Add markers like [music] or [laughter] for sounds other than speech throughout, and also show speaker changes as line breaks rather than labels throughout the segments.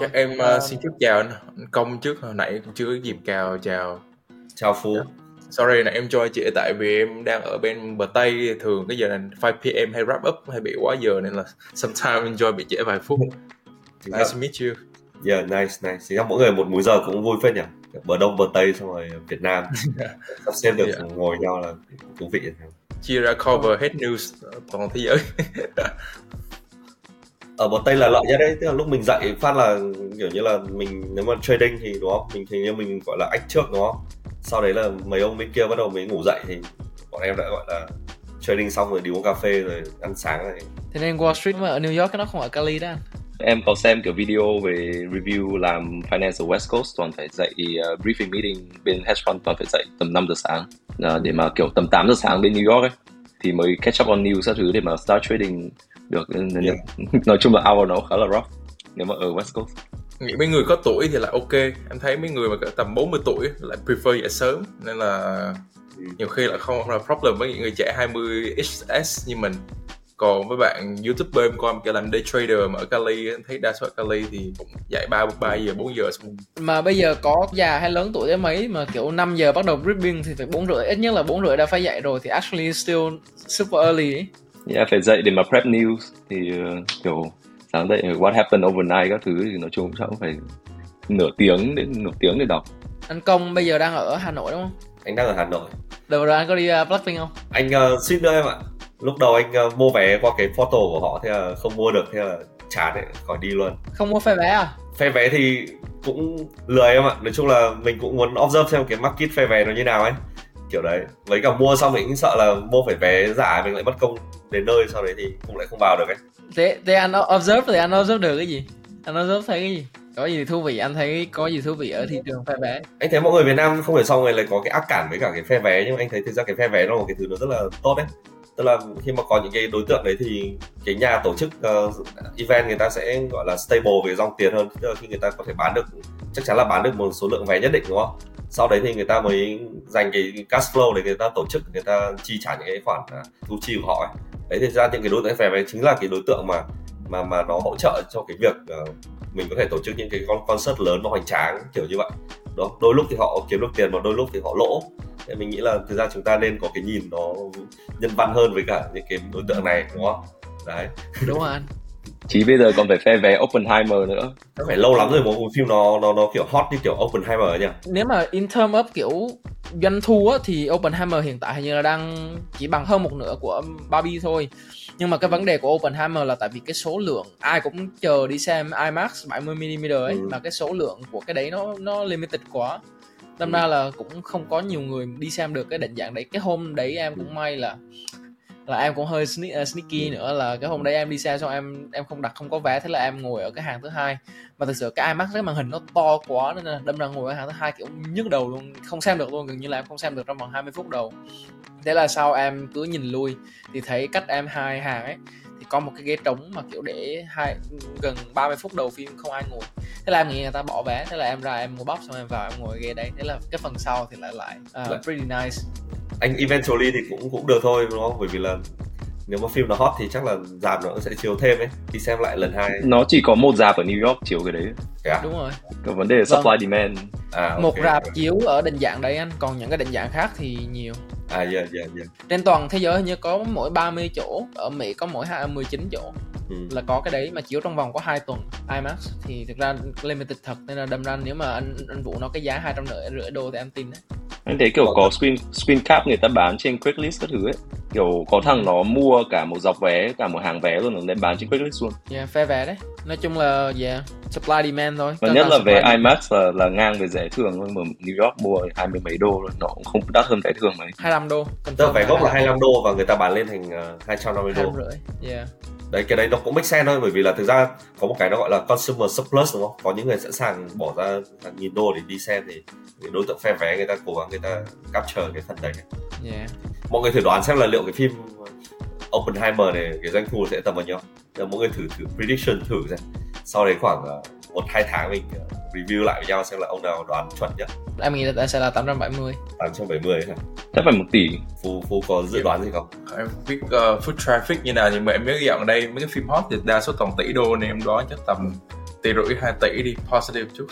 chắc em uh, xin trước chào anh công trước hồi nãy chưa có dịp chào chào.
Chào phú. Yeah.
Dạ. sorry là em cho trễ tại vì em đang ở bên bờ tây thường cái giờ này 5 pm hay wrap up hay bị quá giờ nên là sometimes enjoy bị trễ vài phút. [laughs] Nice to meet you.
Yeah nice nice. Thì mỗi người một múi giờ cũng vui phết nhỉ? Bờ đông bờ tây xong rồi Việt Nam. [laughs] Sắp xếp được yeah. ngồi nhau là thú vị
chia ra cover hết news toàn thế giới [laughs]
ở bờ tây là lợi nhất đấy. Tức là lúc mình dậy phát là kiểu như là mình nếu mà trading thì đúng không? Mình thì như mình gọi là ách trước đúng không? Sau đấy là mấy ông bên kia bắt đầu mới ngủ dậy thì bọn em đã gọi là trading xong rồi đi uống cà phê rồi ăn sáng này
thế nên Wall Street mà ở New York nó không ở Cali đó.
Em có xem kiểu video về review làm finance ở West Coast toàn phải dậy uh, briefing meeting bên hedge fund toàn phải dậy tầm 5 giờ sáng. Uh, để mà kiểu tầm 8 giờ sáng bên New York ấy thì mới catch up on news các thứ để mà start trading được yeah. [laughs] nói chung là hour nó khá là rough nếu mà ở West Coast
nghĩ mấy người có tuổi thì là ok em thấy mấy người mà tầm 40 tuổi lại prefer dậy sớm nên là ừ. nhiều khi là không là problem với những người trẻ 20 XS như mình còn với bạn youtuber em coi kêu làm day trader mà ở Cali thấy đa số ở Cali thì cũng dậy ba ba giờ bốn giờ xong
mà bây giờ có già hay lớn tuổi đến mấy mà kiểu 5 giờ bắt đầu briefing thì phải bốn rưỡi ít nhất là bốn rưỡi đã phải dậy rồi thì actually still super early ấy.
Yeah, phải dậy để mà prep news thì uh, kiểu sáng dậy what happened overnight các thứ thì nói chung chắc phải nửa tiếng đến nửa tiếng để đọc.
Anh công bây giờ đang ở hà nội đúng không?
Anh đang ở hà nội.
Được rồi anh có đi uh, blackpink không?
Anh uh, xin nữa em ạ. Lúc đầu anh uh, mua vé qua cái photo của họ thế là không mua được thế là chán đấy khỏi đi luôn.
Không mua phe vé à?
Phe vé thì cũng lười em ạ. Nói chung là mình cũng muốn observe xem cái market phe vé nó như nào ấy kiểu đấy. Với cả mua xong mình cũng sợ là mua phải vé giả mình lại mất công đến nơi sau đấy thì cũng lại không vào được ấy.
Thế thế anh observe thì anh observe được cái gì? Anh observe thấy cái gì? Có gì thú vị anh thấy có gì thú vị ở thị trường phe vé?
Anh thấy mọi người Việt Nam không hiểu sao người lại có cái ác cản với cả cái phe vé nhưng mà anh thấy thực ra cái phe vé nó là một cái thứ nó rất là tốt đấy. Tức là khi mà có những cái đối tượng đấy thì cái nhà tổ chức uh, event người ta sẽ gọi là stable về dòng tiền hơn. Tức là khi người ta có thể bán được chắc chắn là bán được một số lượng vé nhất định đúng không sau đấy thì người ta mới dành cái cash flow để người ta tổ chức người ta chi trả những cái khoản à, thu chi của họ ấy. đấy thì ra những cái đối tượng vé ấy chính là cái đối tượng mà mà mà nó hỗ trợ cho cái việc uh, mình có thể tổ chức những cái con concert lớn và hoành tráng kiểu như vậy. Đó đôi lúc thì họ kiếm được tiền mà đôi lúc thì họ lỗ. Thì mình nghĩ là thực ra chúng ta nên có cái nhìn nó nhân văn hơn với cả những cái đối tượng này đúng không? Đấy.
Đúng rồi anh
chỉ bây giờ còn phải phe vé Oppenheimer nữa.
Nó phải lâu lắm rồi một phim nó nó nó kiểu hot như kiểu Oppenheimer nhỉ?
Nếu mà in term of kiểu doanh thu á thì Oppenheimer hiện tại hình như là đang chỉ bằng hơn một nửa của Barbie thôi. Nhưng mà cái vấn đề của Oppenheimer là tại vì cái số lượng ai cũng chờ đi xem IMAX 70 mm ấy ừ. mà cái số lượng của cái đấy nó nó limited quá. Đâm ừ. ra là cũng không có nhiều người đi xem được cái định dạng đấy. Cái hôm đấy em cũng may là là em cũng hơi sneak, uh, sneaky nữa là cái hôm đấy em đi xe xong em em không đặt không có vé thế là em ngồi ở cái hàng thứ hai. Mà thực sự cái iMac cái màn hình nó to quá nên là đâm ra ngồi ở hàng thứ hai kiểu nhức đầu luôn không xem được luôn gần như là em không xem được trong vòng 20 phút đầu. Thế là sau em cứ nhìn lui thì thấy cách em hai hàng ấy thì có một cái ghế trống mà kiểu để hai gần 30 phút đầu phim không ai ngồi. Thế là em nghĩ người ta bỏ vé thế là em ra em mua bóc xong em vào em ngồi ghế đấy. Thế là cái phần sau thì lại lại uh, pretty nice
anh eventually thì cũng cũng được thôi đúng không bởi vì là nếu mà phim nó hot thì chắc là giảm nó sẽ chiếu thêm ấy đi xem lại lần hai
nó chỉ có một dạp ở New York chiếu cái đấy
yeah. À? đúng rồi
cái vấn đề là supply vâng. demand
à, okay. một rạp chiếu ở định dạng đấy anh còn những cái định dạng khác thì nhiều
à yeah, yeah, yeah.
trên toàn thế giới hình như có mỗi 30 chỗ ở Mỹ có mỗi 19 chỗ. Ừ. là có cái đấy mà chiếu trong vòng có 2 tuần IMAX. Thì thực ra limited thật nên là đâm ra nếu mà anh anh vụ nó cái giá hai trăm rưỡi đô thì em tin đấy.
Anh thấy kiểu có screen screen cap người ta bán trên Craigslist các thứ ấy. Kiểu có thằng nó mua cả một dọc vé cả một hàng vé luôn nó bán trên Craigslist luôn.
Yeah phe vé đấy. Nói chung là yeah supply demand thôi.
Và nhất là về IMAX là, là ngang với rẻ thường thôi mà New York mua hai mươi mấy đô rồi nó cũng không đắt hơn rẻ thường mấy.
25 đô.
Tức vé gốc là 25 đô và người ta bán lên thành uh, 250 đô.
rưỡi yeah.
Đấy cái đấy nó cũng make sense thôi bởi vì là thực ra có một cái nó gọi là consumer surplus đúng không? Có những người sẵn sàng bỏ ra hàng nghìn đô để đi xem thì đối tượng phe vé người ta cố gắng người ta capture cái phần đấy.
Yeah.
mọi người thử đoán xem là liệu cái phim Oppenheimer này cái doanh thu sẽ tầm bao nhiêu. Để mọi người thử thử prediction thử xem sau đấy khoảng uh, một hai tháng mình uh, review lại với nhau xem là ông nào đoán chuẩn nhất.
Em nghĩ là sẽ là 870
870 hả?
Chắc phải một tỷ.
Phú, Phú có dự đoán gì không?
Em biết uh, food traffic như nào nhưng mà em nhớ dạo đây mấy cái phim hot thì đa số toàn tỷ đô nên em đoán chắc tầm tỷ rưỡi hai tỷ đi positive chút.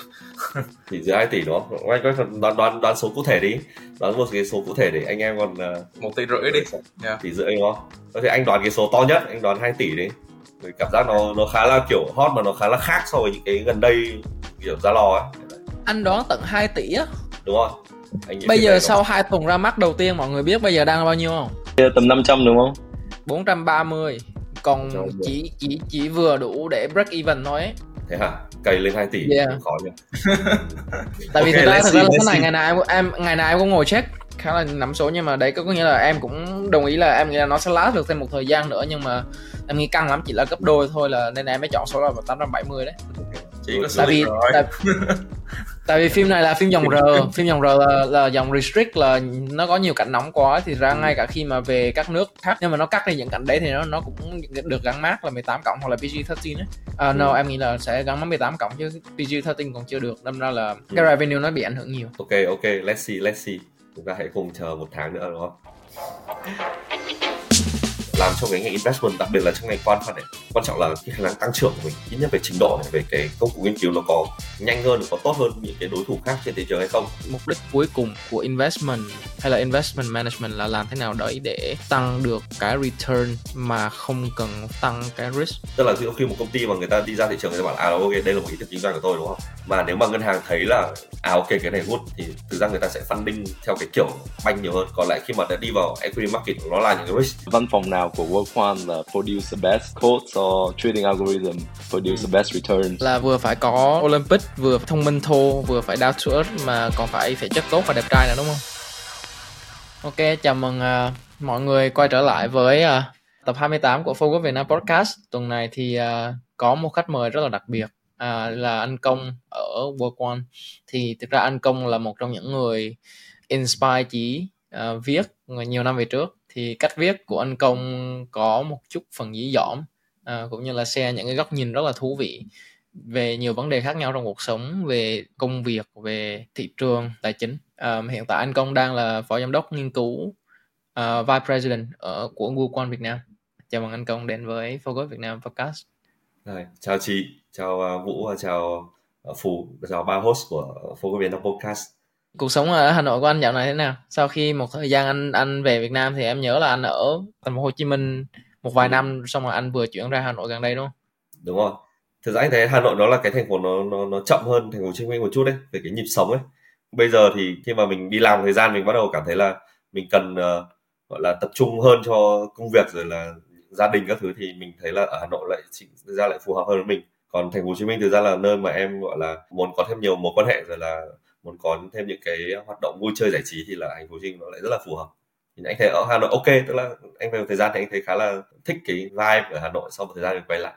[laughs]
Tỷ dưới hai tỷ đó anh có đoán đoán đoán số cụ thể đi. Đoán một cái số cụ thể để anh em còn uh,
một tỷ rưỡi đi.
Yeah. tỷ rưỡi đúng không? Có thể anh đoán cái số to nhất anh đoán 2 tỷ đi Vì cảm giác nó nó khá là kiểu hot mà nó khá là khác so với những cái gần đây kiểu giá lò ấy.
Anh đoán tận 2 tỷ á.
Đúng không
anh bây giờ sau hai tuần ra mắt đầu tiên mọi người biết bây giờ đang bao nhiêu không?
Tầm 500 đúng không?
430 còn chỉ chỉ chỉ vừa đủ để break even thôi ấy.
Thế hả? Cày lên 2 tỷ yeah. khó nhỉ. [laughs]
Tại vì okay, thực ra thực ra là này ngày nào em ngày nào em cũng ngồi check khá là nắm số nhưng mà đấy có nghĩa là em cũng đồng ý là em nghĩ là nó sẽ last được thêm một thời gian nữa nhưng mà em nghĩ căng lắm chỉ là gấp đôi thôi là nên em mới chọn số là 870 đấy.
Chỉ có tại vì
tại, [laughs] tại vì phim này là phim dòng R [laughs] phim dòng R là, là dòng restrict là nó có nhiều cảnh nóng quá thì ra ngay cả khi mà về các nước khác nhưng mà nó cắt đi những cảnh đấy thì nó nó cũng được gắn mát là 18 cộng hoặc là PG-13 ấy. Uh, no ừ. em nghĩ là sẽ gắn mát 18 cộng chứ PG-13 còn chưa được đâm ra là ừ. cái revenue nó bị ảnh hưởng nhiều.
Ok ok let's see let's see. Chúng ta hãy cùng chờ một tháng nữa đúng không [laughs] làm trong cái ngành investment đặc biệt là trong ngành quan phận này quan trọng là cái khả năng tăng trưởng của mình ít nhất về trình độ này về cái công cụ nghiên cứu nó có nhanh hơn có tốt hơn những cái đối thủ khác trên thị trường hay không.
Mục đích cuối cùng của investment hay là investment management là làm thế nào đấy để tăng được cái return mà không cần tăng cái risk?
Tức là khi một công ty mà người ta đi ra thị trường người ta bảo à ok đây là một ý tưởng kinh doanh của tôi đúng không? Mà nếu mà ngân hàng thấy là à ok cái này good thì thực ra người ta sẽ funding theo cái kiểu banh nhiều hơn. Còn lại khi mà đã đi vào equity market nó là những cái risk.
Văn phòng nào của Workquant là produce the best code or trading algorithm produce the best return
là vừa phải có Olympic vừa thông minh thô vừa phải down to earth mà còn phải thể chất tốt và đẹp trai nữa đúng không? Ok chào mừng uh, mọi người quay trở lại với uh, tập 28 của Focus Việt Nam Podcast. Tuần này thì uh, có một khách mời rất là đặc biệt à, là anh Công ở Work One thì thực ra anh Công là một trong những người inspire chỉ uh, viết nhiều năm về trước thì cách viết của anh Công có một chút phần dí dỏm à, cũng như là share những cái góc nhìn rất là thú vị về nhiều vấn đề khác nhau trong cuộc sống về công việc về thị trường tài chính. À, hiện tại anh Công đang là phó giám đốc nghiên cứu uh, vice president ở của Google Việt Nam. Chào mừng anh Công đến với Focus Việt Nam podcast.
Rồi, chào chị chào uh, Vũ và chào uh, chào ba host của Focus Việt Nam podcast
cuộc sống ở Hà Nội của anh dạo này thế nào? Sau khi một thời gian anh anh về Việt Nam thì em nhớ là anh ở thành phố Hồ Chí Minh một vài ừ. năm xong rồi anh vừa chuyển ra Hà Nội gần đây đúng không?
Đúng rồi. Thực ra anh thấy Hà Nội nó là cái thành phố nó nó nó chậm hơn thành phố Hồ Chí Minh một chút đấy về cái nhịp sống ấy. Bây giờ thì khi mà mình đi làm thời gian mình bắt đầu cảm thấy là mình cần uh, gọi là tập trung hơn cho công việc rồi là gia đình các thứ thì mình thấy là ở Hà Nội lại ra lại phù hợp hơn với mình. Còn thành phố Hồ Chí Minh thực ra là nơi mà em gọi là muốn có thêm nhiều mối quan hệ rồi là muốn có thêm những cái hoạt động vui chơi giải trí thì là thành phố Hồ Chí Minh nó lại rất là phù hợp. Thì anh thấy ở Hà Nội ok, tức là anh về một thời gian thì anh thấy khá là thích cái vibe ở Hà Nội, sau một thời gian thì quay lại.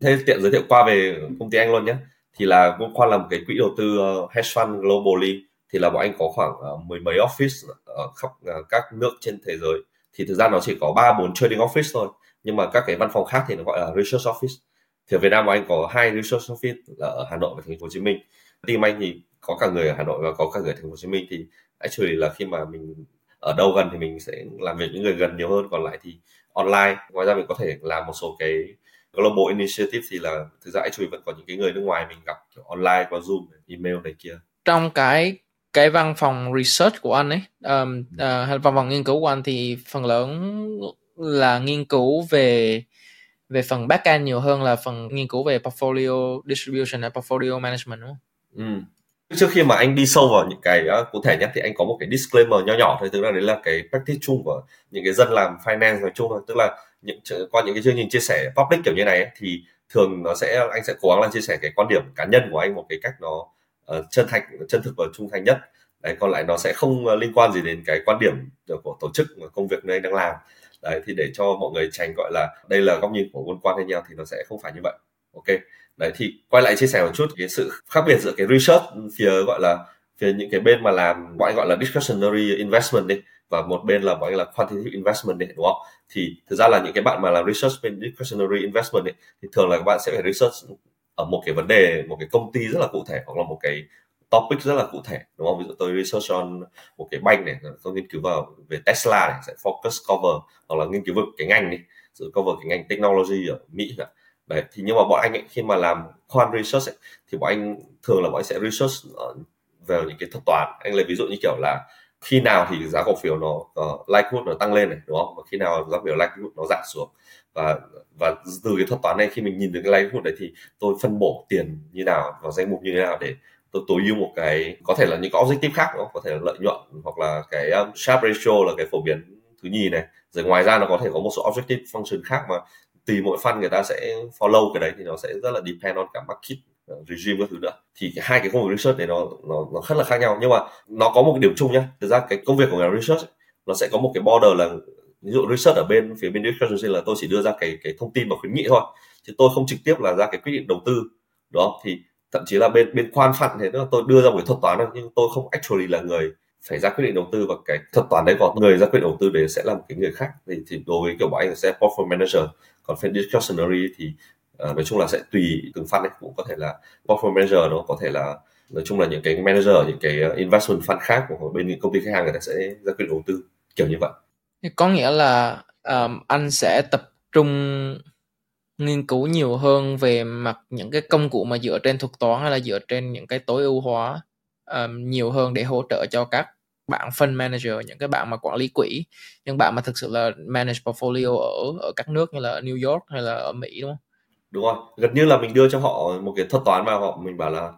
Thế tiện giới thiệu qua về công ty anh luôn nhé. Thì là cũng qua là một cái quỹ đầu tư ờ, hedge fund globally. Thì là bọn anh có khoảng ờ, mười mấy office ở khắp ờ, các nước trên thế giới. Thì thực ra nó chỉ có ba bốn trading office thôi, nhưng mà các cái văn phòng khác thì nó gọi là research office. Thì ở Việt Nam bọn anh có hai research office là ở Hà Nội và thành phố Hồ Chí Minh. Team anh thì có cả người ở Hà Nội và có cả người ở thành phố Hồ Chí Minh thì actually là khi mà mình ở đâu gần thì mình sẽ làm việc những người gần nhiều hơn còn lại thì online ngoài ra mình có thể làm một số cái global initiative thì là thực ra actually vẫn có những cái người nước ngoài mình gặp kiểu online qua zoom email này kia
trong cái cái văn phòng research của anh ấy um, uh, hay văn phòng nghiên cứu của anh thì phần lớn là nghiên cứu về về phần backend nhiều hơn là phần nghiên cứu về portfolio distribution hay portfolio management đúng không?
Ừ. Trước khi mà anh đi sâu vào những cái uh, cụ thể nhất thì anh có một cái disclaimer nho nhỏ thôi, tức là đấy là cái practice chung của những cái dân làm finance nói chung thôi, tức là những qua những cái chương trình chia sẻ public kiểu như này ấy, thì thường nó sẽ anh sẽ cố gắng là chia sẻ cái quan điểm cá nhân của anh một cái cách nó uh, chân thành chân thực và trung thành nhất. Đấy còn lại nó sẽ không uh, liên quan gì đến cái quan điểm của tổ chức và công việc nơi anh đang làm. Đấy thì để cho mọi người tránh gọi là đây là góc nhìn của quân quan hay nhau thì nó sẽ không phải như vậy. Ok đấy thì quay lại chia sẻ một chút cái sự khác biệt giữa cái research phía gọi là phía những cái bên mà làm bọn anh gọi là discretionary investment đi và một bên là bọn anh là quantitative investment đi đúng không thì thực ra là những cái bạn mà làm research bên discretionary investment ấy, thì thường là các bạn sẽ phải research ở một cái vấn đề một cái công ty rất là cụ thể hoặc là một cái topic rất là cụ thể đúng không ví dụ tôi research on một cái banh này tôi nghiên cứu vào về Tesla này sẽ focus cover hoặc là nghiên cứu về cái ngành đi sự cover cái ngành technology ở Mỹ này đấy thì nhưng mà bọn anh ấy, khi mà làm quant research ấy, thì bọn anh thường là bọn anh sẽ research ờ, về những cái thuật toán. Anh lấy ví dụ như kiểu là khi nào thì giá cổ phiếu nó uh, likelihood nó tăng lên này đúng không? Và khi nào giá cổ phiếu likelihood nó giảm xuống. Và và từ cái thuật toán này khi mình nhìn được cái likelihood đấy thì tôi phân bổ tiền như nào vào danh mục như thế nào để tôi tối ưu một cái có thể là những cái objective khác đó có thể là lợi nhuận hoặc là cái um, sharp ratio là cái phổ biến thứ nhì này. Rồi ngoài ra nó có thể có một số objective function khác mà tùy mỗi fund người ta sẽ follow cái đấy thì nó sẽ rất là depend on cả market ờ, regime các thứ nữa. Thì hai cái công việc research này nó nó nó rất là khác nhau. Nhưng mà nó có một cái điểm chung nhá. Thực ra cái công việc của người research ấy, nó sẽ có một cái border là ví dụ research ở bên phía bên discussion là tôi chỉ đưa ra cái cái thông tin và khuyến nghị thôi. Chứ tôi không trực tiếp là ra cái quyết định đầu tư đó thì thậm chí là bên bên quan phận thì tôi đưa ra một cái thuật toán nhưng tôi không actually là người phải ra quyết định đầu tư và cái thuật toán đấy còn người ra quyết định đầu tư đấy sẽ là một cái người khác. Thì, thì đối với kiểu bọn anh sẽ portfolio manager còn fan discretionary thì uh, nói chung là sẽ tùy từng fund ấy cũng có thể là portfolio manager nó có thể là nói chung là những cái manager những cái ờ, investment fund khác của bên công ty khách hàng người ta sẽ ra quyết định đầu tư kiểu như vậy.
Có nghĩa là um, anh sẽ tập trung nghiên cứu nhiều hơn về mặt những cái công cụ mà dựa trên thuật toán hay là dựa trên những cái tối ưu hóa? Um, nhiều hơn để hỗ trợ cho các bạn fund manager những cái bạn mà quản lý quỹ những bạn mà thực sự là manage portfolio ở ở các nước như là New York hay là ở Mỹ đúng không?
Đúng rồi, gần như là mình đưa cho họ một cái thuật toán và họ mình bảo là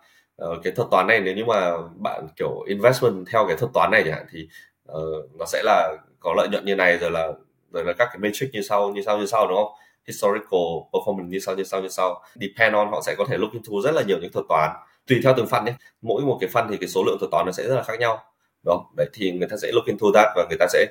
uh, cái thuật toán này nếu như mà bạn kiểu investment theo cái thuật toán này chẳng hạn thì uh, nó sẽ là có lợi nhuận như này rồi là rồi là các cái metric như sau như sau như sau đúng không? historical performance như sau như sau như sau depend on họ sẽ có thể look into rất là nhiều những thuật toán tùy theo từng phần nhé. Mỗi một cái phần thì cái số lượng thuật toán nó sẽ rất là khác nhau. Đó, đấy thì người ta sẽ look into that và người ta sẽ,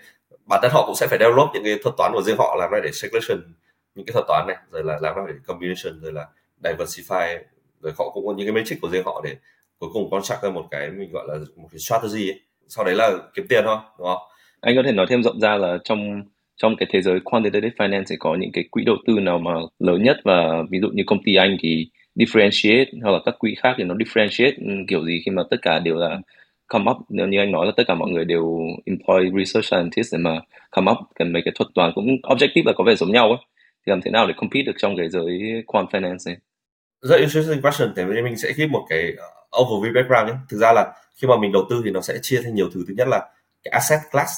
bản thân họ cũng sẽ phải develop những cái thuật toán của riêng họ làm ra để selection những cái thuật toán này, rồi là làm ra để combination, rồi là diversify, rồi họ cũng có những cái metric của riêng họ để cuối cùng construct ra một cái mình gọi là một cái strategy ấy. sau đấy là kiếm tiền thôi, đúng không?
Anh có thể nói thêm rộng ra là trong trong cái thế giới quantitative finance sẽ có những cái quỹ đầu tư nào mà lớn nhất và ví dụ như công ty anh thì differentiate hoặc là các quỹ khác thì nó differentiate ừ, kiểu gì khi mà tất cả đều là come up. Như anh nói là tất cả mọi người đều employ research scientist để mà come up cái mấy cái thuật toán cũng objective là có vẻ giống nhau ấy. Thì làm thế nào để compete được trong cái giới quant finance này
rất interesting question, tại vì mình sẽ give một cái overview background ấy. thực ra là khi mà mình đầu tư thì nó sẽ chia thành nhiều thứ. Thứ nhất là cái asset class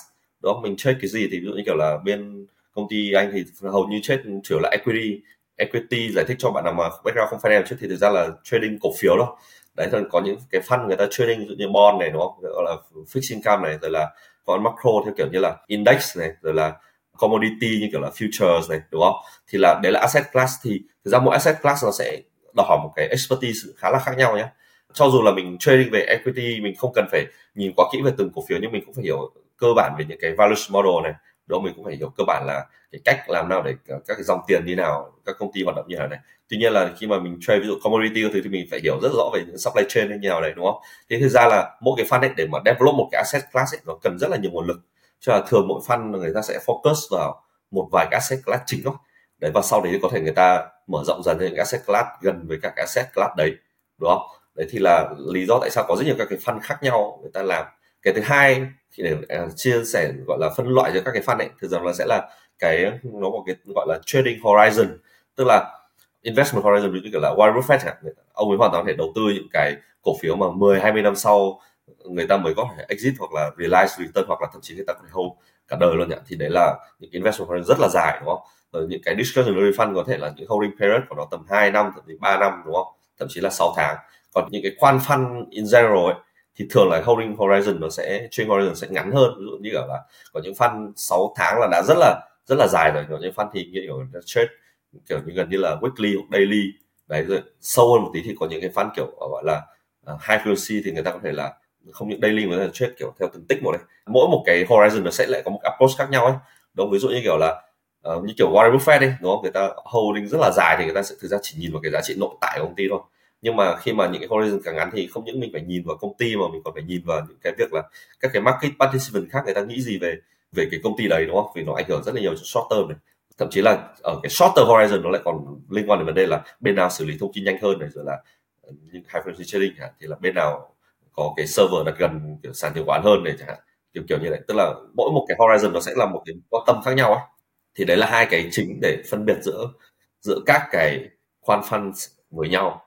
đó mình trade cái gì thì ví dụ như kiểu là bên công ty anh thì hầu như trade chủ là equity equity giải thích cho bạn nào mà background không finance trước thì thực ra là trading cổ phiếu đó đấy thì có những cái fund người ta trading như bond này, đúng không? Gọi là fixed income này, rồi là còn macro, theo kiểu như là index này, rồi là commodity như kiểu là futures này, đúng không? Thì là đấy là asset class. Thì thực ra mỗi asset class nó sẽ đòi hỏi một cái expertise khá là khác nhau nhé cho dù là mình trading về equity, mình không cần phải nhìn quá kỹ về từng cổ phiếu, nhưng mình cũng phải hiểu cơ bản về những cái valuation model này đó mình cũng phải hiểu cơ bản là cái cách làm nào để các cái dòng tiền như nào các công ty hoạt động như nào này. Tuy nhiên là khi mà mình trade ví dụ commodity thì mình phải hiểu rất rõ về những supply chain như nào này đúng không? Thế thực ra là mỗi cái fund ấy để mà develop một cái asset class ấy, nó cần rất là nhiều nguồn lực. Cho là thường mỗi fund người ta sẽ focus vào một vài cái asset class chính thôi. Đấy và sau đấy có thể người ta mở rộng dần những asset class gần với các asset class đấy đúng không? Đấy thì là lý do tại sao có rất nhiều các cái fund khác nhau người ta làm cái thứ hai thì để uh, chia sẻ gọi là phân loại cho các cái fund ấy thì rằng là sẽ là cái nó có cái gọi là trading horizon. Tức là investment horizon như là Warren Buffett ông ấy hoàn toàn có thể đầu tư những cái cổ phiếu mà 10 20 năm sau người ta mới có thể exit hoặc là realize return hoặc là thậm chí người ta có thể hold cả đời luôn nhỉ. Thì đấy là những investment horizon rất là dài đúng không? Rồi những cái discretionary fund có thể là những holding period của nó tầm 2 năm thậm chí 3 năm đúng không? Thậm chí là 6 tháng. Còn những cái quan fund in general ấy thì thường là holding horizon nó sẽ trading horizon sẽ ngắn hơn. Ví dụ như kiểu là có những fund 6 tháng là đã rất là rất là dài rồi. Có những fund thì kiểu trade kiểu như gần như là weekly hoặc daily. Đấy rồi sâu hơn một tí thì có những cái fund kiểu ờ, gọi là ờ, high frequency thì người ta có thể là không những daily mà là trade kiểu theo từng tích một đấy. Mỗi một cái horizon nó sẽ lại có một approach khác nhau ấy. Đúng ví dụ như kiểu là uh, như kiểu Warren Buffett đi đúng không? Người ta holding rất là dài thì người ta sẽ thực ra chỉ nhìn vào cái giá trị nội tại của công ty thôi nhưng mà khi mà những cái horizon càng ngắn thì không những mình phải nhìn vào công ty mà mình còn phải nhìn vào những cái việc là các cái market participant khác người ta nghĩ gì về về cái công ty đấy, đúng không? Vì nó ảnh hưởng rất là nhiều cho short term này. Thậm chí là ở cái short term horizon nó lại còn liên quan đến vấn đề là bên nào xử lý thông tin nhanh hơn này, rồi là ờ, những high frequency trading hả thì là bên nào có cái server đặt gần, kiểu, sàn chứng khoán hơn này chẳng hạn. Kiểu kiểu như vậy. Tức là mỗi một cái horizon nó sẽ là một cái quan tâm khác nhau ấy thì đấy là hai cái chính để phân biệt giữa giữa các cái quan funds với nhau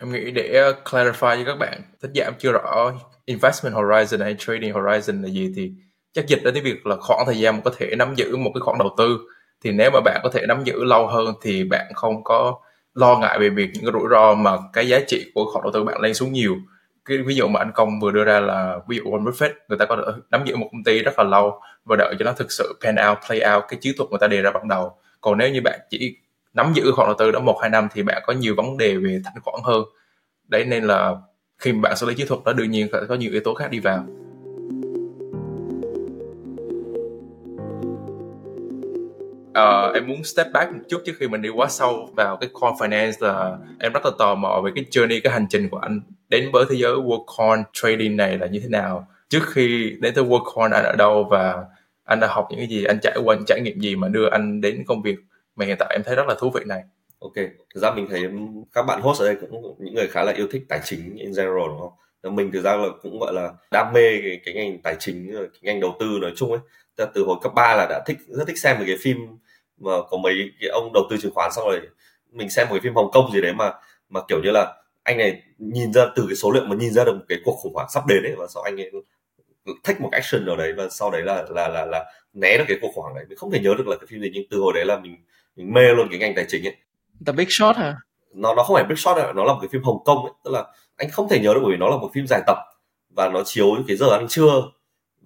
em nghĩ để ờ, clarify với các bạn thích giảm chưa rõ investment horizon hay trading horizon là gì thì chắc dịch đến cái việc là khoảng thời gian mà có thể nắm giữ một cái khoản đầu tư. Thì nếu mà bạn có thể nắm giữ lâu hơn thì bạn không có lo ngại về việc những cái rủi ro mà cái giá trị của khoản đầu tư bạn lên xuống nhiều. Cái ví dụ mà anh công vừa đưa ra là ví dụ Warren Buffett, người ta có thể nắm giữ một công ty rất là lâu và đợi cho nó thực sự pan out, play out cái chiến thuật người ta đề ra ban đầu. Còn nếu như bạn chỉ nắm giữ khoản đầu tư đó một hai năm thì bạn có nhiều vấn đề về thanh khoản hơn. Đấy nên là khi bạn xử lý chiến thuật đó đương nhiên phải có nhiều yếu tố khác đi vào. Uh, em muốn step back một chút trước khi mình đi quá sâu vào cái coin finance là em rất là tò mò về cái journey cái hành trình của anh đến với thế giới worldcoin trading này là như thế nào. Trước khi đến tới worldcoin anh ở đâu và anh đã học những cái gì anh trải qua những trải nghiệm gì mà đưa anh đến công việc mà hiện tại em thấy rất là thú vị này.
Ok thực ra mình thấy các bạn host ở đây cũng những người khá là yêu thích tài chính in general đúng không? Mình thực ra là cũng gọi là đam mê cái, cái ngành tài chính cái ngành đầu tư nói chung ấy. Từ hồi cấp 3 là đã thích rất thích xem một cái phim mà có mấy cái ông đầu tư chứng khoán xong rồi mình xem một cái phim Hồng Kông gì đấy mà mà kiểu như là anh này nhìn ra từ cái số lượng mà nhìn ra được một cái cuộc khủng hoảng sắp đến ấy và sau anh ấy take một action ở đấy và sau đấy là là là là né được cái cuộc khủng hoảng đấy. Mình không thể nhớ được là cái phim gì nhưng từ hồi đấy là mình mình mê luôn cái ngành tài chính ấy.
The Big Short hả?
Nó nó không phải Big Short đâu nó là một cái phim Hồng Kông ấy. Tức là anh không thể nhớ được bởi vì nó là một phim dài tập và nó chiếu cái giờ ăn trưa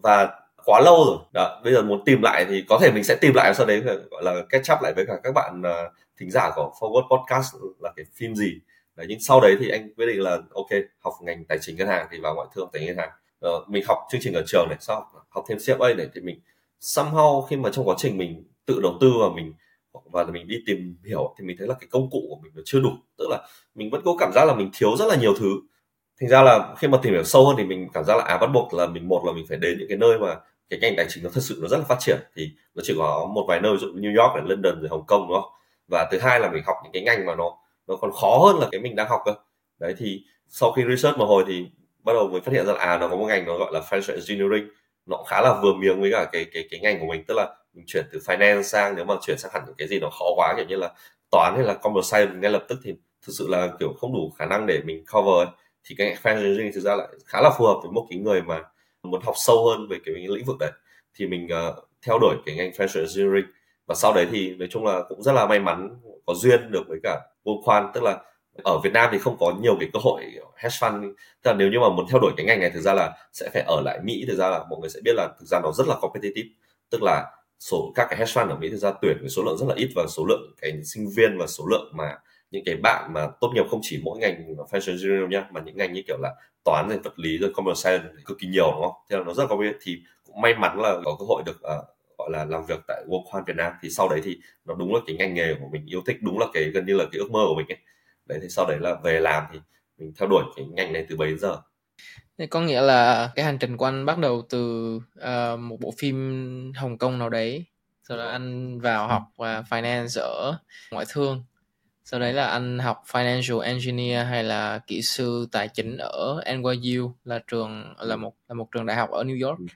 và quá lâu rồi. Đó bây giờ muốn tìm lại thì có thể mình sẽ tìm lại sau đấy gọi là catch up lại với cả các bạn uh, thính giả của Forward Podcast là cái phim gì. Đấy nhưng sau đấy thì anh quyết định là ok học ngành tài chính ngân hàng thì vào ngoại thương tài chính ngân hàng. Uh, mình học chương trình ở trường này sau học thêm CFA này thì mình somehow khi mà trong quá trình mình tự đầu tư và mình và mình đi tìm hiểu thì mình thấy là cái công cụ của mình nó chưa đủ. Tức là mình vẫn có cảm giác là mình thiếu rất là nhiều thứ. Thành ra là khi mà tìm hiểu sâu hơn thì mình cảm giác là à bắt buộc là mình một là mình phải đến những cái nơi mà cái ngành tài chính nó thật sự nó rất là phát triển. Thì nó chỉ có một vài nơi ví dụ New York này, London rồi Hồng Kông đúng không? Và thứ hai là mình học những cái ngành mà nó nó còn khó hơn là cái mình đang học cơ. Đấy thì sau khi research một hồi thì bắt đầu mới phát hiện ra là à nó có một ngành nó gọi là financial engineering. Nó khá là vừa miếng với cả cái cái cái ngành của mình. Tức là mình chuyển từ finance sang nếu mà chuyển sang hẳn cái gì nó khó quá kiểu như là toán hay là computer science ngay lập tức thì thực sự là kiểu không đủ khả năng để mình cover thì cái financial engineering thực ra lại khá là phù hợp với một cái người mà muốn học sâu hơn về cái lĩnh vực đấy. Thì mình uh, theo đuổi cái ngành financial engineering và sau đấy thì nói chung là cũng rất là may mắn có duyên được với cả World khoan tức là ở Việt Nam thì không có nhiều cái cơ hội hedge fund. Tức là nếu như mà muốn theo đuổi cái ngành này thực ra là sẽ phải ở lại Mỹ. Thực ra là mọi người sẽ biết là thực ra nó rất là competitive. Tức là số các cái hedge fund ở Mỹ thực ra tuyển với số lượng rất là ít và số lượng cái sinh viên và số lượng mà những cái bạn mà tốt nghiệp không chỉ mỗi ngành fashion engineering nhá mà những ngành như kiểu là toán rồi vật lý rồi commerce science cực kỳ nhiều đúng không? Thế là nó rất có biết thì cũng may mắn là có cơ hội được uh, gọi là làm việc tại Worldcon Việt Nam. Thì sau đấy thì nó đúng là cái ngành nghề của mình yêu thích đúng là cái gần như là cái ước mơ của mình ấy. Đấy thì sau đấy là về làm thì mình theo đuổi cái ngành này từ bấy giờ
thì có nghĩa là cái hành trình của anh bắt đầu từ uh, một bộ phim Hồng Kông nào đấy sau đó anh vào học uh, finance ở ngoại thương sau đấy là anh học financial engineer hay là kỹ sư tài chính ở NYU là trường là một là một trường đại học ở New York ừ.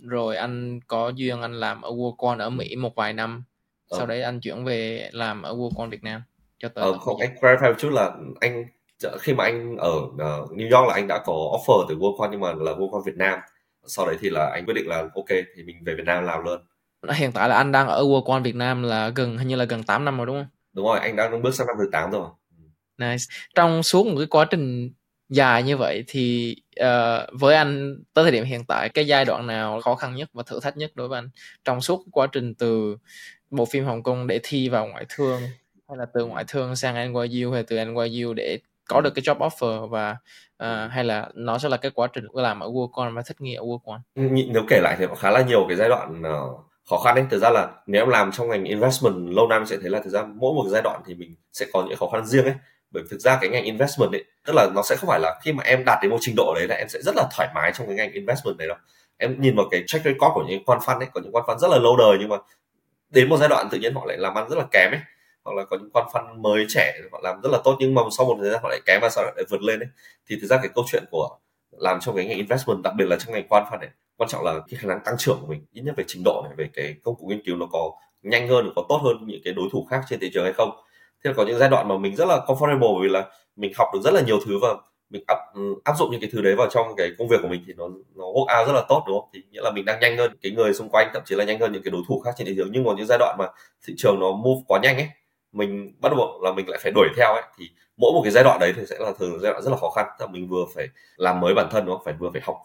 rồi anh có duyên anh làm ở Worldcon ở Mỹ một vài năm ờ. sau đấy anh chuyển về làm ở Worldcon Việt Nam cho tới
ờ, không anh clarify một chút là anh khi mà anh ở uh, New York là anh đã có offer từ Worldcon nhưng mà là Worldcon Việt Nam. Sau đấy thì là anh quyết định là ok thì mình về Việt Nam làm luôn.
Hiện tại là anh đang ở Worldcon Việt Nam là gần hình như là gần 8 năm rồi đúng không?
Đúng rồi anh đang bước sang năm thứ 8 rồi.
Nice. Trong suốt một cái quá trình dài như vậy thì uh, với anh tới thời điểm hiện tại cái giai đoạn nào khó khăn nhất và thử thách nhất đối với anh? Trong suốt quá trình từ bộ phim Hồng Kông để thi vào ngoại thương hay là từ ngoại thương sang NYU hay từ NYU để có được cái job offer và uh, hay là nó sẽ là cái quá trình làm ở Worldcon và thích nghi ở Worldcon
nếu kể lại thì có khá là nhiều cái giai đoạn uh, khó khăn đấy thực ra là nếu em làm trong ngành investment lâu năm sẽ thấy là thực ra mỗi một giai đoạn thì mình sẽ có những khó khăn riêng ấy. Bởi thực ra cái ngành investment ấy tức là nó sẽ không phải là khi mà em đạt đến một trình độ đấy là em sẽ rất là thoải mái trong cái ngành investment này đâu. Em nhìn vào cái track record của những quan fund ấy có những quan fund rất là lâu đời nhưng mà đến một giai đoạn tự nhiên họ lại làm ăn rất là kém ấy hoặc là có những quan phân mới trẻ họ làm rất là tốt nhưng mà sau một thời gian họ lại kém và sau lại vượt lên ấy thì thực ra cái câu chuyện của làm trong cái ngành investment đặc biệt là trong ngành quan phân này quan trọng là cái khả năng tăng trưởng của mình ít nhất về trình độ này về cái công cụ nghiên cứu nó có nhanh hơn có tốt hơn những cái đối thủ khác trên thị trường hay không thế là có những giai đoạn mà mình rất là comfortable vì là mình học được rất là nhiều thứ và mình áp, ừ, áp dụng những cái thứ đấy vào trong cái công việc của mình thì nó nó work out rất là tốt đúng không? Thì nghĩa là mình đang nhanh hơn cái người xung quanh thậm chí là nhanh hơn những cái đối thủ khác trên thị trường nhưng còn những giai đoạn mà thị trường nó move quá nhanh ấy mình bắt buộc là mình lại phải đuổi theo ấy, thì mỗi một cái giai đoạn đấy thì sẽ là thường giai đoạn rất là khó khăn. Tức là mình vừa phải làm mới bản thân đúng không? Phải vừa phải học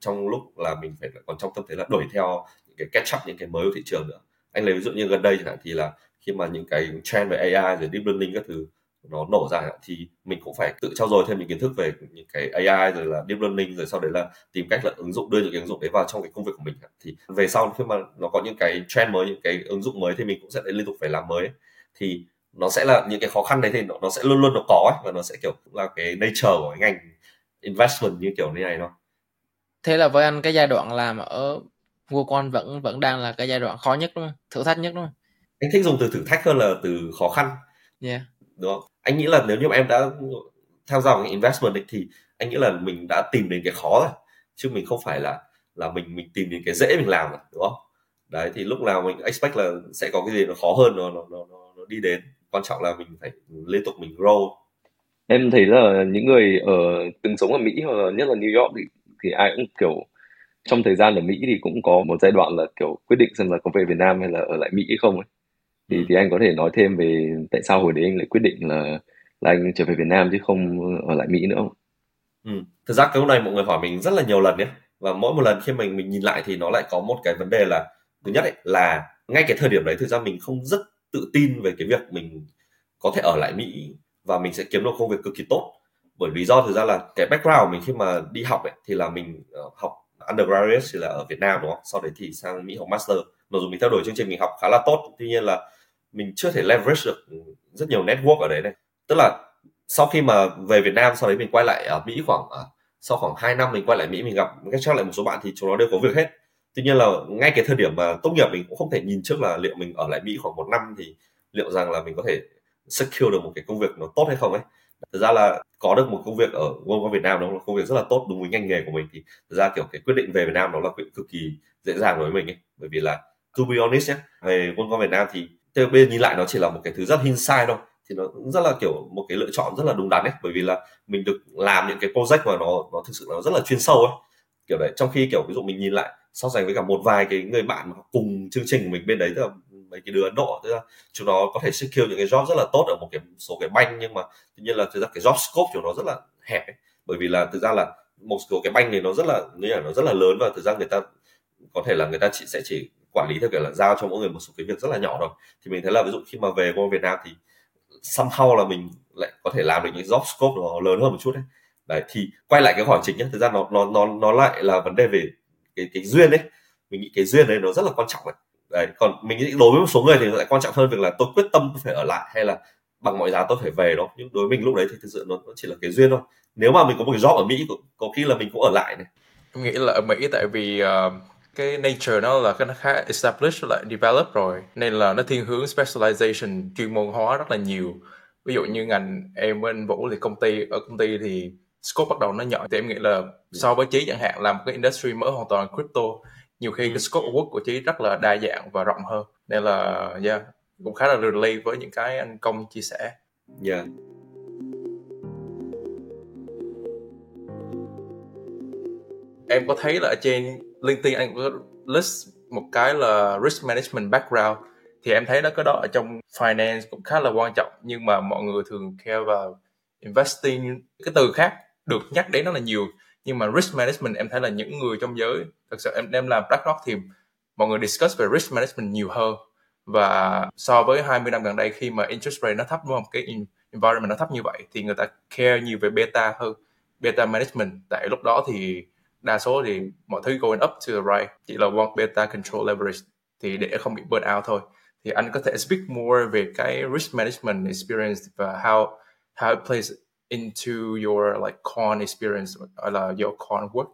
trong lúc là mình phải còn trong tâm thế là đuổi theo những cái catch up, những cái mới của thị trường nữa. Anh lấy ví dụ như gần đây chẳng hạn thì là khi mà những cái trend về AI rồi deep learning các thứ nó nổ ra thì mình cũng phải tự trau dồi thêm những kiến thức về những cái AI rồi là deep learning rồi sau đấy là tìm cách là ứng dụng, đưa những cái ứng dụng đấy vào trong cái công việc của mình. Thì về sau khi mà nó có những cái trend mới, những cái ứng dụng mới thì mình cũng sẽ liên tục phải làm mới. Thì nó sẽ là những cái khó khăn đấy thì nó, nó sẽ luôn luôn nó có ấy, và nó sẽ kiểu là cái nature của cái ngành investment như kiểu như này thôi.
Thế là với anh cái giai đoạn làm ở Worldcon vẫn vẫn đang là cái giai đoạn khó nhất đúng không? Thử thách nhất đúng không?
Anh thích dùng từ thử thách hơn là từ khó khăn.
Yeah.
đúng không? Anh nghĩ là nếu như mà em đã theo cái investment ấy, thì anh nghĩ là mình đã tìm đến cái khó rồi. Chứ mình không phải là là mình mình tìm đến cái dễ mình làm rồi đúng không? Đấy thì lúc nào mình expect là sẽ có cái gì nó khó hơn nó nó nó, nó đi đến quan trọng là mình phải liên tục mình grow
em thấy là những người ở từng sống ở Mỹ hoặc là nhất là New York thì, thì ai cũng kiểu trong thời gian ở Mỹ thì cũng có một giai đoạn là kiểu quyết định xem là có về Việt Nam hay là ở lại Mỹ hay không ấy thì ừ. thì anh có thể nói thêm về tại sao hồi đấy anh lại quyết định là là anh trở về Việt Nam chứ không ở lại Mỹ nữa không?
Ừ. Thực ra cái lúc này mọi người hỏi mình rất là nhiều lần nhé và mỗi một lần khi mình mình nhìn lại thì nó lại có một cái vấn đề là thứ nhất ấy, là ngay cái thời điểm đấy thực ra mình không rất tự tin về cái việc mình có thể ở lại Mỹ và mình sẽ kiếm được công việc cực kỳ tốt bởi lý do thực ra là cái background mình khi mà đi học ấy thì là mình ờ, học undergraduate thì là ở Việt Nam đúng không? Sau đấy thì sang Mỹ học master. Mặc dù mình theo đuổi chương trình mình học khá là tốt, tuy nhiên là mình chưa thể leverage được rất nhiều network ở đấy này. Tức là sau khi mà về Việt Nam sau đấy mình quay lại ở Mỹ khoảng ờ, sau khoảng 2 năm mình quay lại Mỹ mình gặp cách chắc lại một số bạn thì chúng nó đều có việc hết. Tuy nhiên là ngay cái thời điểm mà tốt nghiệp mình cũng không thể nhìn trước là liệu mình ở lại Mỹ khoảng một năm thì liệu rằng là mình có thể secure được một cái công việc nó tốt hay không ấy? Thực ra là có được một công việc ở Worldcon Việt Nam đó là công việc rất là tốt đúng với ngành nghề của mình thì thực ra kiểu cái quyết định về Việt Nam đó là quyết cực kỳ dễ dàng đối với mình ấy. Bởi vì là to be honest nhé về Worldcon Việt Nam thì theo bên nhìn lại nó chỉ là một cái thứ rất hindsight thôi. Thì nó rất là kiểu một cái lựa chọn rất là đúng đắn ấy. Bởi vì là mình được làm những cái project mà nó nó thực sự nó rất là chuyên sâu ấy. Kiểu đấy, trong khi kiểu ví dụ mình nhìn lại so sánh với cả một vài cái người bạn mà cùng chương trình của mình bên đấy, tức là mấy cái đứa Ấn Độ, tức là chúng nó có thể secure những cái job rất là tốt ở một cái số cái banh, nhưng mà tuy nhiên là thực ra cái job scope của nó rất là hẹp ấy. bởi vì là thực ra là một số cái banh này nó rất là như là nó rất là lớn và thực ra người ta có thể là người ta chỉ, sẽ chỉ quản lý theo kiểu là giao cho mỗi người một số cái việc rất là nhỏ thôi. Thì mình thấy là ví dụ khi mà về qua Việt Nam thì somehow là mình lại có thể làm được những job scope nó lớn hơn một chút đấy đấy, thì quay lại cái hỏi chính nhé thực ra nó nó nó nó lại là vấn đề về cái cái duyên đấy mình nghĩ cái duyên đấy nó rất là quan trọng đấy đấy còn mình nghĩ đối với một số người thì lại quan trọng hơn việc là tôi quyết tâm phải ở lại hay là bằng mọi giá tôi phải về đó. Nhưng đối với mình lúc đấy thì thực sự nó, nó chỉ là cái duyên thôi. Nếu mà mình có một cái job ở mỹ có, có khi là mình cũng ở lại này.
Em nghĩ là ở mỹ tại vì uh, cái nature nó là cái nó khá established lại develop rồi. Nên là nó thiên hướng specialization chuyên môn hóa rất là nhiều. Ví dụ như ngành em bên vũ thì công ty ở công ty thì scope bắt đầu nó nhỏ thì em nghĩ là so với trí chẳng hạn làm một cái industry mới hoàn toàn crypto nhiều khi cái scope of work của trí rất là đa dạng và rộng hơn. Nên là yeah cũng khá là relate với những cái anh công chia sẻ.
Yeah
em có thấy là ở trên LinkedIn anh có list một cái là risk management background. Thì em thấy nó có đó ở trong finance cũng khá là quan trọng nhưng mà mọi người thường care vào investing cái từ khác được nhắc đến nó là nhiều. Nhưng mà risk management em thấy là những người trong giới, thật sự em em làm BlackRock thì mọi người discuss về risk management nhiều hơn. Và so với 20 năm gần đây khi mà interest rate nó thấp, đúng không? Cái environment nó thấp như vậy thì người ta care nhiều về beta hơn, beta management. Tại lúc đó thì đa số thì mọi thứ going up to the right, chỉ là one beta control leverage thì để không bị burn out thôi. Thì anh có thể speak more về cái risk management experience và how how it plays into your like con experience or là your con work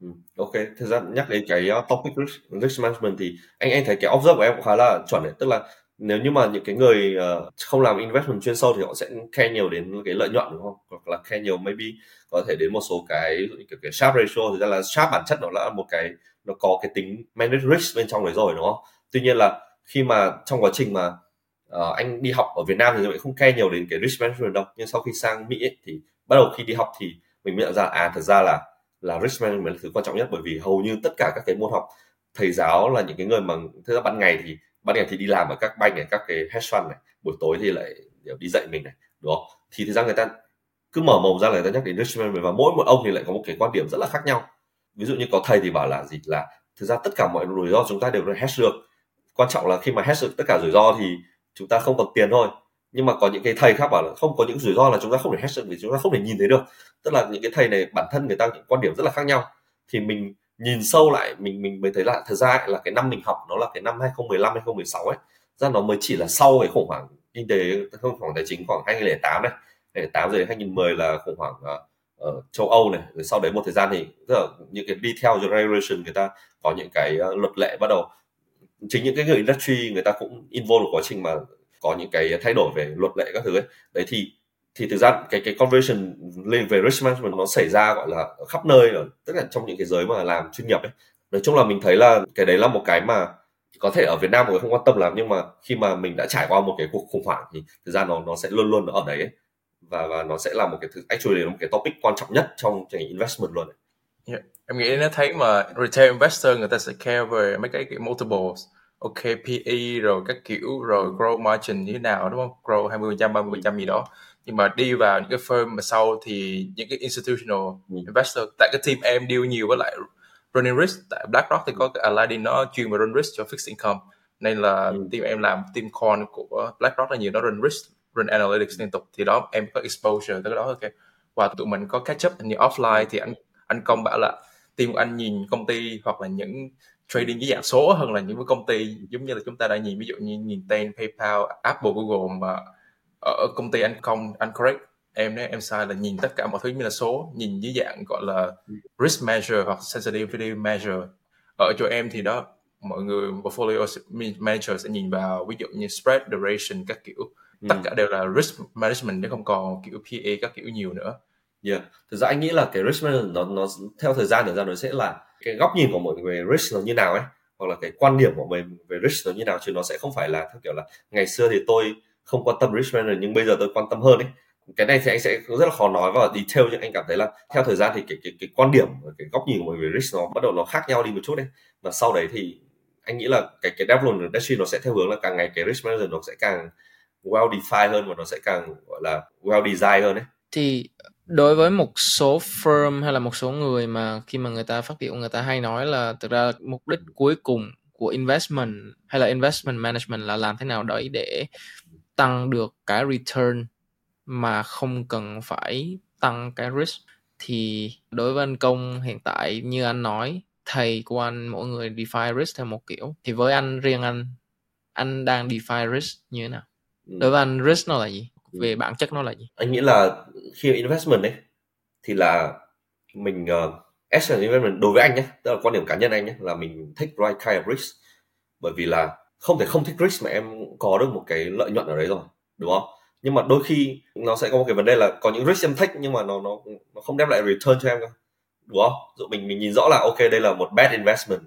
Ừ, ok, thực ra nhắc đến cái uh, topic risk, risk management thì anh anh thấy cái observe của em cũng khá là chuẩn đấy, tức là nếu như mà những cái người uh, không làm investment chuyên sâu thì họ sẽ care nhiều đến cái lợi nhuận đúng không? Hoặc là care nhiều maybe có thể đến một số cái kiểu cái sharp ratio thì ra là sharp bản chất nó là một cái nó có cái tính manage risk bên trong đấy rồi đúng không? Tuy nhiên là khi mà trong quá trình mà uh, anh đi học ở Việt Nam thì mình không care nhiều đến cái risk management đâu. Nhưng sau khi sang Mỹ ấy, thì bắt đầu khi đi học thì mình mới nhận ra à thật ra là là risk management là thứ quan trọng nhất. Bởi vì hầu như tất cả các cái môn học thầy giáo là những cái người mà thực ra ban ngày thì ban ngày thì đi làm ở các banh này các cái hedge fund này buổi tối thì lại đi dạy mình này đúng không? Thì thực ra người ta cứ mở mồm ra là người ta nhắc đến risk management và mỗi một ông thì lại có một cái quan điểm rất là khác nhau. Ví dụ như có thầy thì bảo là gì? Là thực ra tất cả mọi rủi ro chúng ta đều hedge được. Quan trọng là khi mà hedge được tất cả rủi ro thì chúng ta không cần tiền thôi. Nhưng mà có những cái thầy khác bảo là không có những rủi ro là chúng ta không thể hết sức vì chúng ta không thể nhìn thấy được. Tức là những cái thầy này bản thân người ta những quan điểm rất là khác nhau. Thì mình nhìn sâu lại mình mình mới thấy là thật ra là cái năm mình học nó là cái năm 2015 2016 ấy. Ra nó mới chỉ là sau cái khủng hoảng kinh tế không khủng hoảng tài chính khoảng 2008 này 2008 rồi 2010 là khủng hoảng ờ, ở, châu Âu này. Rồi sau đấy một thời gian thì tức là những cái đi theo generation người ta có những cái uh, luật lệ bắt đầu chính những cái người industry người ta cũng involve vào quá trình mà có những cái thay đổi về luật lệ các thứ ấy đấy, thì thì thực ra cái cái conversion lên về risk management nó xảy ra, gọi là khắp nơi ở tất cả trong những cái giới mà làm chuyên nghiệp ấy nói chung là mình thấy là cái đấy là một cái mà có thể ở Việt Nam mọi người không quan tâm lắm, nhưng mà khi mà mình đã trải qua một cái cuộc khủng hoảng thì thực ra nó nó sẽ luôn luôn ở đấy ấy. và và nó sẽ là một cái thứ, actually là một cái topic quan trọng nhất trong cái investment luôn ấy.
Yeah. Em nghĩ nó thấy mà retail investor người ta sẽ care về mấy cái kiểu multiples ok PE rồi các kiểu rồi grow margin như thế nào đúng không grow 20% 30% gì đó nhưng mà đi vào những cái firm mà sau thì những cái institutional ừ. investor tại cái team em deal nhiều với lại running risk tại BlackRock thì có cái Aladdin nó chuyên về run risk cho fixed income nên là ừ. team em làm team con của BlackRock là nhiều nó run risk run analytics liên tục thì đó em có exposure tới cái đó ok và tụi mình có catch up như offline thì anh anh công bảo là team của anh nhìn công ty hoặc là những trading với dạng số hơn là những cái công ty giống như là chúng ta đã nhìn ví dụ như nhìn tên PayPal, Apple, Google mà ở công ty anh không anh correct em nếu em sai là nhìn tất cả mọi thứ như là số nhìn dưới dạng gọi là risk measure hoặc sensitivity measure ở chỗ em thì đó mọi người portfolio manager sẽ nhìn vào ví dụ như spread duration các kiểu tất ừ. cả đều là risk management chứ không còn kiểu PA các kiểu nhiều nữa.
Yeah. Thực ra anh nghĩ là cái risk management nó nó theo thời gian thời gian nó sẽ là cái góc nhìn của mọi người về risk nó như nào ấy hoặc là cái quan điểm của mình về risk nó như nào chứ nó sẽ không phải là theo kiểu là ngày xưa thì tôi không quan tâm risk management nhưng bây giờ tôi quan tâm hơn ấy. Cái này thì anh sẽ rất là khó nói vào detail nhưng anh cảm thấy là theo thời gian thì cái cái, cái quan điểm cái góc nhìn của mình về risk nó bắt đầu nó khác nhau đi một chút đấy. Và sau đấy thì anh nghĩ là cái cái development industry nó sẽ theo hướng là càng ngày cái risk management nó sẽ càng well defined hơn và nó sẽ càng gọi là well designed hơn đấy
thì đối với một số firm hay là một số người mà khi mà người ta phát biểu người ta hay nói là thực ra mục đích cuối cùng của investment hay là investment management là làm thế nào đấy để tăng được cái return mà không cần phải tăng cái risk. Thì đối với anh công hiện tại như anh nói thầy của anh mỗi người define risk theo một kiểu. Thì với anh riêng anh anh đang define risk như thế nào? Ừ. đối với anh risk nó là gì về bản chất nó là gì?
Anh nghĩ là khi investment ấy thì là mình uh, asset investment đối với anh nhé tức là quan điểm cá nhân anh nhé là mình thích right kind of risk. Bởi vì là không thể không thích risk mà em có được một cái lợi nhuận ở đấy rồi đúng không? Nhưng mà đôi khi nó sẽ có một cái vấn đề là có những risk em thích nhưng mà nó nó nó không đem lại return cho em đâu đúng không? Dụ mình mình nhìn rõ là ok đây là một bad investment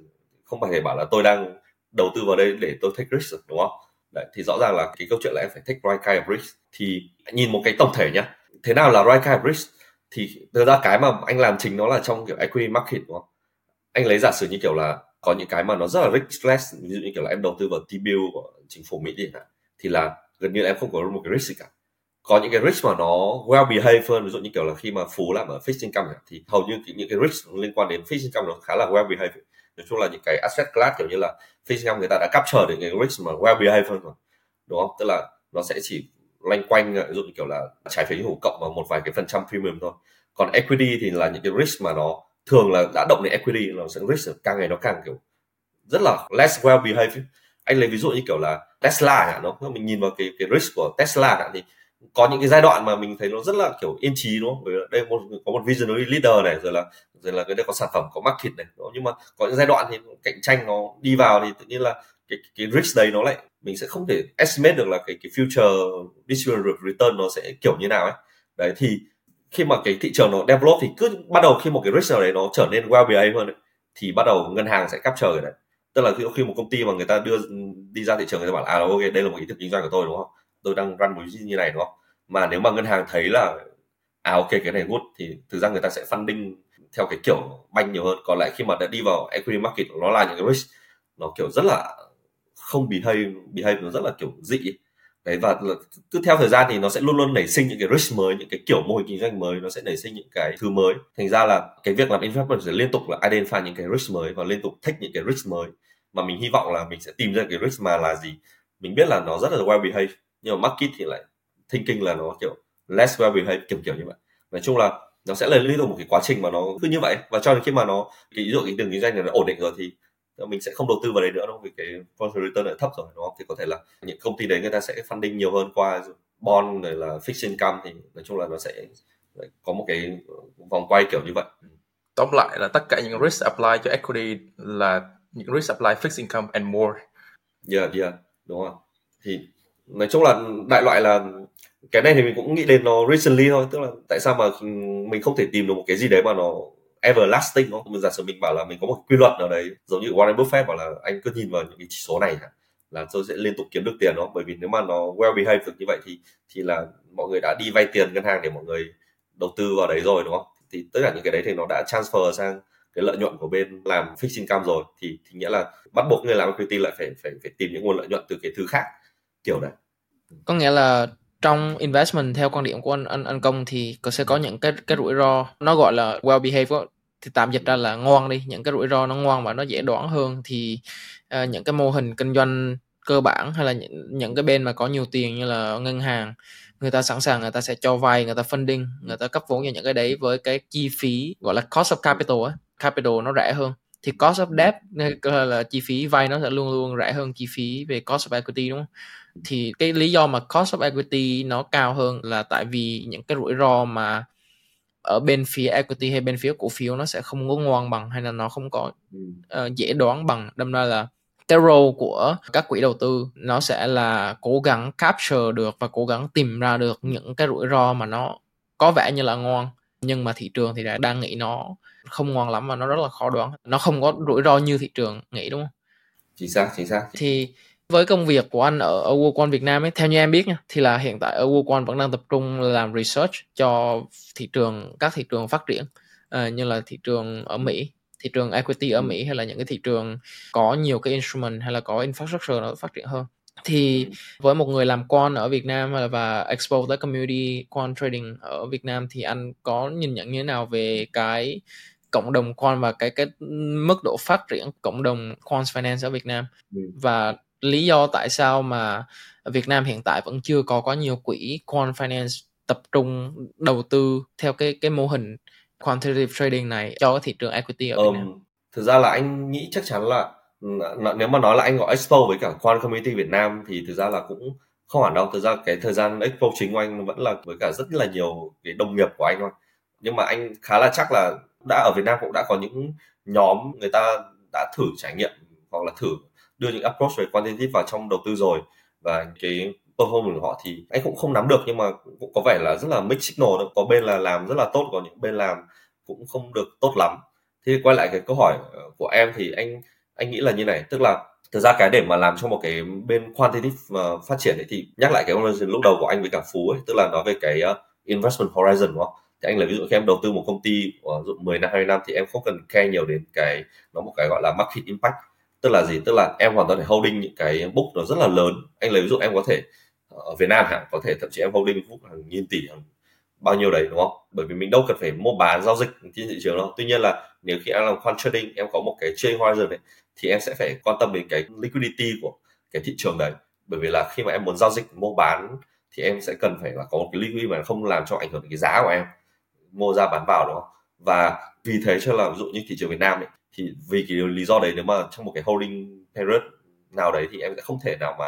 không phải để bảo là tôi đang đầu tư vào đây để tôi take risk đúng không Đấy, thì rõ ràng là cái câu chuyện là em phải take right kind of risk. Thì nhìn một cái tổng thể nhá. Thế nào là right kind of risk? Thì thực ra cái mà anh làm chính nó là trong kiểu equity market đúng không? Anh lấy giả sử như kiểu là có những cái mà nó rất là riskless ví dụ như kiểu là em đầu tư vào T-bill của chính phủ Mỹ đi thì là gần như là em không có một cái risk gì cả. Có những cái risk mà nó well behaved hơn ví dụ như kiểu là khi mà phú làm ở fixed income thì hầu như những cái risk liên quan đến fixed income nó khá là well behaved nói chung là những cái asset class kiểu như là fixed income người ta đã capture được cái risk mà well behaved hơn rồi, đúng không? Tức là nó sẽ chỉ loanh quanh, ví dụ như kiểu là trái phiếu hữu cộng và một vài cái phần trăm premium thôi. Còn equity thì là những cái risk mà nó thường là đã động đến equity, nó sẽ risk càng ngày nó càng kiểu rất là less well behaved. Anh lấy ví dụ như kiểu là Tesla ạ nó mình nhìn vào cái cái risk của Tesla ạ thì có những cái giai đoạn mà mình thấy nó rất là kiểu yên trí đúng không? Bởi đây một, có một visionary leader này rồi là rồi là cái đây có sản phẩm có market này đúng nhưng mà có những giai đoạn thì cạnh tranh nó đi vào thì tự nhiên là cái cái risk đấy nó lại mình sẽ không thể estimate được là cái cái future distributed return nó sẽ kiểu như nào ấy. Đấy thì khi mà cái thị trường nó develop thì cứ bắt đầu khi một cái risk nào đấy nó trở nên well behaved hơn ấy, thì bắt đầu ngân hàng sẽ capture cái đấy. Tức là khi một công ty mà người ta đưa đi ra thị trường người ta bảo à ok đây là một ý tưởng kinh doanh của tôi đúng không? Tôi đang run một như này, đúng không? Mà nếu mà ngân hàng thấy là à ok, cái này good, thì thực ra người ta sẽ funding theo cái kiểu banh nhiều hơn. Còn lại khi mà đã đi vào equity market, nó là những cái risk, nó kiểu rất là không behave behave nó rất là kiểu dị đấy, và cứ theo thời gian thì nó sẽ luôn luôn nảy sinh những cái risk mới, những cái kiểu mô hình kinh doanh mới, nó sẽ nảy sinh những cái thứ mới. Thành ra là cái việc làm investment sẽ liên tục là identify những cái risk mới và liên tục thích những cái risk mới. Mà mình hy vọng là mình sẽ tìm ra cái risk mà là gì? Mình biết là nó rất là well behaved nhưng mà market thì lại thinking là nó kiểu less well behaved kiểu kiểu như vậy. Nói chung là nó sẽ là liên tục một cái quá trình mà nó cứ như vậy. Và cho đến khi mà nó cái ví dụ cái đường kinh doanh này nó ổn định rồi thì mình sẽ không đầu tư vào đấy nữa đâu vì cái profit return lại thấp rồi đúng không? Thì có thể là những công ty đấy người ta sẽ funding nhiều hơn qua bond rồi là fixed income thì nói chung là nó sẽ có một cái vòng quay kiểu như vậy.
Tóm lại là tất cả những risk apply cho equity là những risk apply fixed income and more.
Yeah yeah đúng không? Thì nói chung là đại loại là cái này thì mình cũng nghĩ đến nó recently thôi, tức là tại sao mà mình không thể tìm được một cái gì đấy mà nó everlasting không? Mình giả sử mình bảo là mình có một quy luật nào đấy, giống như Warren Buffett bảo là anh cứ nhìn vào những cái chỉ số này là tôi sẽ liên tục kiếm được tiền đó, bởi vì nếu mà nó well behaved được như vậy thì thì là mọi người đã đi vay tiền ngân hàng để mọi người đầu tư vào đấy rồi, đúng không? Thì tất cả những cái đấy thì nó đã transfer sang cái lợi nhuận của bên làm fixed income rồi. Thì thì nghĩa là bắt buộc người làm equity lại phải phải phải tìm những nguồn lợi nhuận từ cái thứ khác kiểu đấy.
Có nghĩa là trong investment theo quan điểm của anh anh, anh công thì có sẽ có những cái cái rủi ro. Nó gọi là well behaved thì tạm dịch ra là ngoan đi. Những cái rủi ro nó ngoan và nó dễ đoán hơn thì uh, những cái mô hình kinh doanh cơ bản hay là những, những cái bên mà có nhiều tiền như là ngân hàng người ta sẵn sàng người ta sẽ cho vay người ta funding người ta cấp vốn cho những cái đấy với cái chi phí gọi là cost of capital á. Capital nó rẻ hơn. Thì cost of debt là chi phí vay nó sẽ luôn luôn rẻ hơn chi phí về cost of equity đúng không? Thì cái lý do mà cost of equity nó cao hơn là tại vì những cái rủi ro mà ở bên phía equity hay bên phía cổ phiếu nó sẽ không có ngoan bằng hay là nó không có uh, dễ đoán bằng. Đâm ra là cái role của các quỹ đầu tư nó sẽ là cố gắng capture được và cố gắng tìm ra được những cái rủi ro mà nó có vẻ như là ngoan nhưng mà thị trường thì đang nghĩ nó không ngoan lắm và nó rất là khó đoán. Nó không có rủi ro như thị trường nghĩ đúng không?
Chính xác chính xác.
Thì với công việc của anh ở, ở Worldcon Việt Nam ấy theo như em biết nha thì là hiện tại ở Worldcon vẫn đang tập trung làm research cho thị trường các thị trường phát triển uh, như là thị trường ở Mỹ thị trường equity ở Mỹ hay là những cái thị trường có nhiều cái instrument hay là có infrastructure nó phát triển hơn. Thì với một người làm quan ở Việt Nam và expose tới community quan trading ở Việt Nam thì anh có nhìn nhận như thế nào về cái cộng đồng quan và cái cái mức độ phát triển cộng đồng quant finance ở Việt Nam? Ừ. và lý do tại sao mà Việt Nam hiện tại vẫn chưa có có nhiều quỹ quant finance tập trung đầu tư theo cái cái mô hình quantitative trading này cho cái thị trường equity ở Việt Nam.
thực ra là anh nghĩ chắc chắn là nếu mà nói là anh có expo với cả quant community Việt Nam thì thực ra là cũng không hẳn đâu thực ra cái thời gian expo chính của anh vẫn là với cả rất là nhiều cái đồng nghiệp của anh thôi nhưng mà anh khá là chắc là đã ở Việt Nam cũng đã có những nhóm người ta đã thử trải nghiệm hoặc là thử đưa những approach về quantitative vào trong đầu tư rồi. Và cái performance của họ thì anh cũng không nắm được nhưng mà cũng có vẻ là rất là mixed signal có bên là làm rất là tốt có những bên làm cũng không được tốt lắm. Thì quay lại cái câu hỏi ờ, của em thì anh anh nghĩ là như này tức là thực ra cái để mà làm cho một cái bên quantitative ờ, phát triển ấy, thì nhắc lại cái conversation lúc đầu của anh với cả phú ấy, tức là nói về cái uh, investment horizon đúng không? Thì anh lấy ví dụ khi em đầu tư một công ty ví dụ 10 năm 20 năm thì em không cần care nhiều đến cái nó một cái gọi là market impact tức là gì? Tức là em hoàn toàn thể holding những cái book nó rất là lớn. Anh lấy ví dụ em có thể ở Việt Nam hẳn có thể thậm chí em holding book hàng nghìn tỷ hàng bao nhiêu đấy đúng không? Bởi vì mình đâu cần phải mua bán giao dịch trên thị trường đâu. Tuy nhiên là nếu khi em làm quant trading em có một cái trading horizon đấy thì em sẽ phải quan tâm đến cái liquidity của cái thị trường đấy. Bởi vì là khi mà em muốn giao dịch mua bán thì em sẽ cần phải là có một cái liquidity mà không làm cho ảnh hưởng đến cái giá của em. Mua ra bán vào đúng không? và vì thế cho là ví dụ như thị trường Việt Nam ấy, thì vì cái lý do đấy nếu mà trong một cái holding period nào đấy thì em sẽ không thể nào mà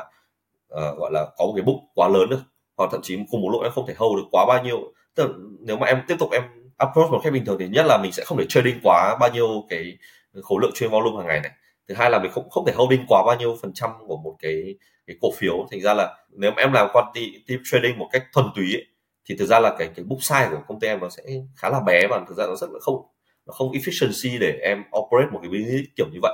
uh, gọi là có một cái book quá lớn được. Hoặc thậm chí cùng một lúc em không thể hold được quá bao nhiêu. Tức là nếu mà em tiếp tục em approach một cách bình thường thì nhất là mình sẽ không thể trading quá bao nhiêu cái khối lượng chuyên volume hàng ngày này. Thứ hai là mình không không thể holding quá bao nhiêu phần trăm của một cái cái cổ phiếu. Thành ra là nếu mà em làm quantitative trading một cách thuần túy ấy, thì thực ra là cái cái book size của công ty em nó sẽ khá là bé và thực ra nó rất là không nó không efficiency để em operate một cái business kiểu như vậy.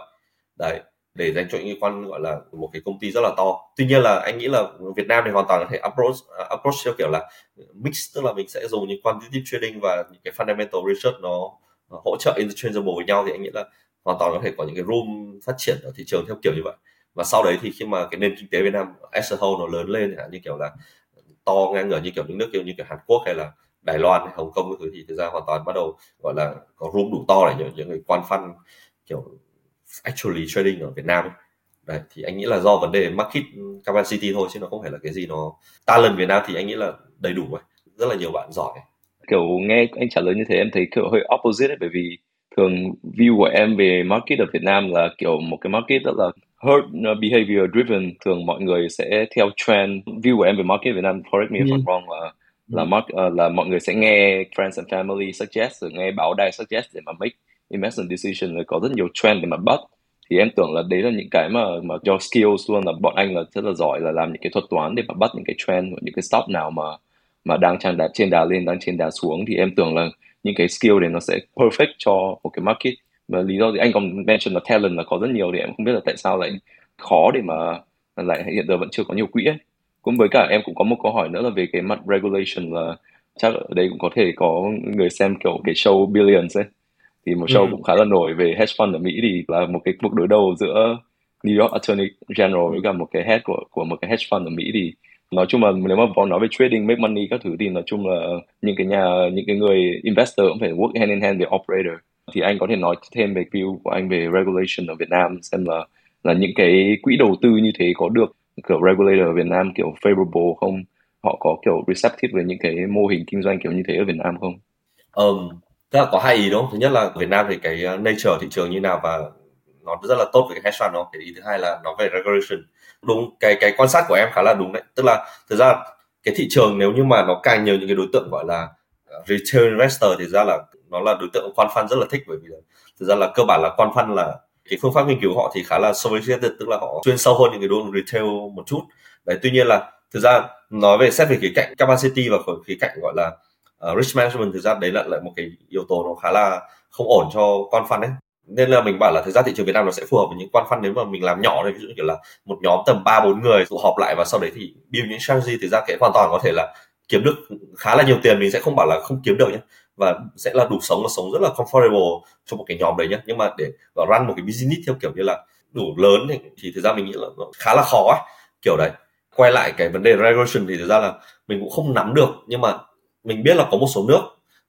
Đấy để dành cho những quan gọi là một cái công ty rất là to. Tuy nhiên là anh nghĩ là Việt Nam thì hoàn toàn có thể approach uh, approach theo kiểu là mix tức là mình sẽ dùng những quantitative trading và những cái fundamental research nó, nó hỗ trợ interchangeable với nhau. Thì anh nghĩ là hoàn toàn có thể có những cái room phát triển ở thị trường theo kiểu như vậy. Và sau đấy thì khi mà cái nền kinh tế Việt Nam as a whole nó lớn lên như kiểu là to ngang ngửa như kiểu những nước kiểu như kiểu Hàn Quốc hay là Đài Loan hay Hồng Kông thứ thì thực ra hoàn toàn bắt đầu gọi là có room đủ to để những, những người quan phân kiểu actually trading ở Việt Nam ấy. Đấy, thì anh nghĩ là do vấn đề market capacity thôi chứ nó không phải là cái gì nó talent Việt Nam thì anh nghĩ là đầy đủ rồi rất là nhiều bạn giỏi
kiểu nghe anh trả lời như thế em thấy kiểu hơi opposite ấy bởi vì thường view của em về market ở Việt Nam là kiểu một cái market rất là herd behavior driven thường mọi người sẽ theo trend view của em về market Việt Nam correct me if I'm ừ. wrong là là mark uh, là mọi người sẽ nghe friends and family suggest rồi nghe báo đài suggest để mà make investment decision rồi có rất nhiều trend để mà bắt. Thì em tưởng là đấy là những cái mà mà do skills luôn là bọn anh là rất là giỏi là làm những cái thuật toán để mà bắt những cái trend những cái stop nào mà mà đang trên đà trên đà lên đang trên đà xuống. Thì em tưởng là những cái skill này nó sẽ perfect cho một cái market. Và lý do thì anh còn mention là talent là có rất nhiều thì em không biết là tại sao lại khó để mà lại hiện giờ vẫn chưa có nhiều quỹ ấy cũng với cả em cũng có một câu hỏi nữa là về cái mặt regulation là chắc ở đây cũng có thể có người xem kiểu cái show Billions ấy thì một show ừ. cũng khá là nổi về hedge fund ở Mỹ thì là một cái cuộc đối đầu giữa New York Attorney General với cả một cái head của của một cái hedge fund ở Mỹ thì nói chung là nếu mà nói về trading make money các thứ thì nói chung là những cái nhà những cái người investor cũng phải work hand in hand với operator thì anh có thể nói thêm về view của anh về regulation ở Việt Nam xem là là những cái quỹ đầu tư như thế có được kiểu regulator ở Việt Nam kiểu favorable không họ có kiểu receptive về những cái mô hình kinh doanh kiểu như thế ở Việt Nam không?
Um, tức là có hai ý đúng không? Thứ nhất là Việt Nam thì cái ờ, nature thị trường như nào và nó rất là tốt với cái hedge fund đó. Cái ý thứ hai là nó về regulation. Đúng cái cái quan sát của em khá là đúng đấy. Tức là thực ra cái thị trường nếu như mà nó càng nhiều những cái đối tượng gọi là ờ, retail investor thì ra là nó là đối tượng quan fund rất là thích bởi vì thực ra là cơ bản là quan fund là cái phương pháp nghiên cứu họ thì khá là sophisticated tức là họ chuyên sâu hơn những cái đối tượng retail một chút. Đấy tuy nhiên là thực ra nói về xét về khía cạnh capacity và khía cạnh gọi là uh, risk management thực ra đấy là lại một cái yếu tố nó khá là không ổn cho con fund đấy nên là mình bảo là thực ra thị trường Việt Nam nó sẽ phù hợp với những quan fund nếu mà mình làm nhỏ này ví dụ như là một nhóm tầm ba bốn người tụ họp lại và sau đấy thì build những strategy thì ra cái hoàn toàn có thể là kiếm được khá là nhiều tiền mình sẽ không bảo là không kiếm được nhé và sẽ là đủ sống và sống rất là comfortable cho một cái nhóm đấy nhá. nhưng mà để run một cái business theo kiểu như là đủ lớn thì, thì thực ra mình nghĩ là nó khá là khó ấy kiểu đấy quay lại cái vấn đề regulation thì thực ra là mình cũng không nắm được nhưng mà mình biết là có một số nước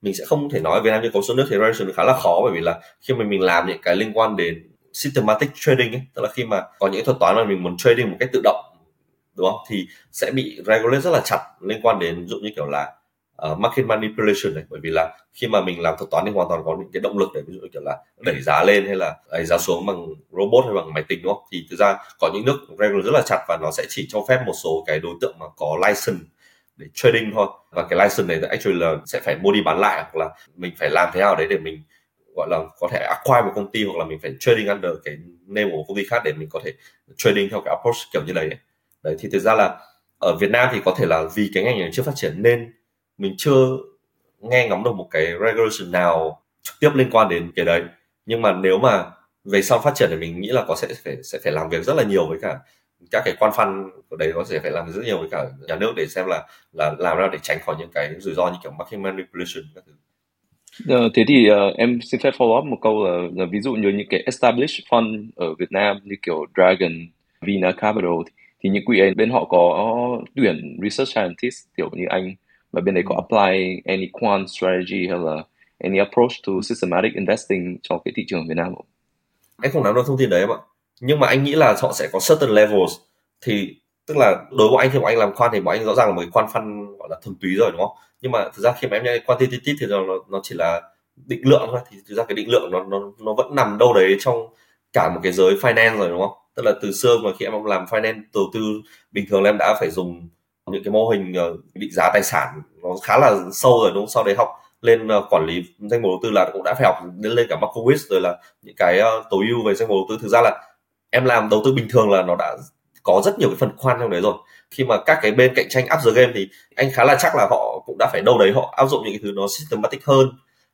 mình sẽ không thể nói Việt Nam như có số nước thì regulation khá là khó bởi vì là khi mà mình làm những cái liên quan đến systematic trading ấy, tức là khi mà có những thuật toán mà mình muốn trading một cách tự động đúng không thì sẽ bị regulate rất là chặt liên quan đến ví dụ như kiểu là uh, market manipulation này. Bởi vì là khi mà mình làm thuật toán thì hoàn toàn có những cái động lực để ví dụ kiểu là đẩy giá lên hay là ờ, đẩy giá xuống bằng robot hay bằng máy tính đúng không? Thì thực ra có những nước regulation rất là chặt và nó sẽ chỉ cho phép một số cái đối tượng mà có license để trading thôi. Và cái license này actually là sẽ phải mua đi bán lại hoặc là mình phải làm thế nào đấy để mình gọi là có thể acquire một công ty hoặc là mình phải trading under cái name của công ty khác để mình có thể trading theo cái approach kiểu như này. đấy thì thực ra là ở Việt Nam thì có thể là vì cái ngành này chưa phát triển nên mình chưa nghe ngóng được một cái regulation nào trực tiếp liên quan đến cái đấy. Nhưng mà nếu mà về sau phát triển thì mình nghĩ là có sẽ phải sẽ phải làm việc rất là nhiều với cả các cái quan phân của đấy có thể phải làm rất nhiều với cả nhà nước để xem là là làm ra để tránh khỏi những cái rủi ro như kiểu market manipulation các thứ.
Ờ, thế thì uh, em xin phép follow up một câu là, là ví dụ như những cái established fund ở Việt Nam như kiểu Dragon, Vina Capital thì, thì những quỹ ấy bên họ có tuyển research scientist kiểu như anh và bên đấy có apply any quant strategy hay là uh, any approach to systematic investing, cho cái thị trường Việt Nam không?
Anh không nắm được thông tin đấy em ạ. Nhưng mà anh nghĩ là họ sẽ có certain levels thì tức là đối với anh khi mà anh làm quan thì bọn anh rõ ràng là một cái quan phân gọi là thuần túy rồi, đúng không? Nhưng mà thực ra khi mà em nghe quantitative thì nó nó chỉ là định lượng thôi thì thực ra cái định lượng nó nó nó vẫn nằm đâu đấy trong cả một cái giới finance rồi, đúng không? Tức là từ xưa mà khi em làm finance, đầu tư bình thường là em đã phải dùng những cái mô hình ờ, định giá tài sản nó khá là sâu rồi, đúng không? sau đấy học lên ờ, quản lý danh mục đầu tư là cũng đã phải học lên lên cả Markowitz rồi là những cái ờ, tối ưu về danh mục đầu tư. Thực ra là em làm đầu tư bình thường là nó đã có rất nhiều cái phần khoan trong đấy rồi. Khi mà các cái bên cạnh tranh up the game thì anh khá là chắc là họ cũng đã phải đâu đấy, họ áp dụng những cái thứ nó systematic hơn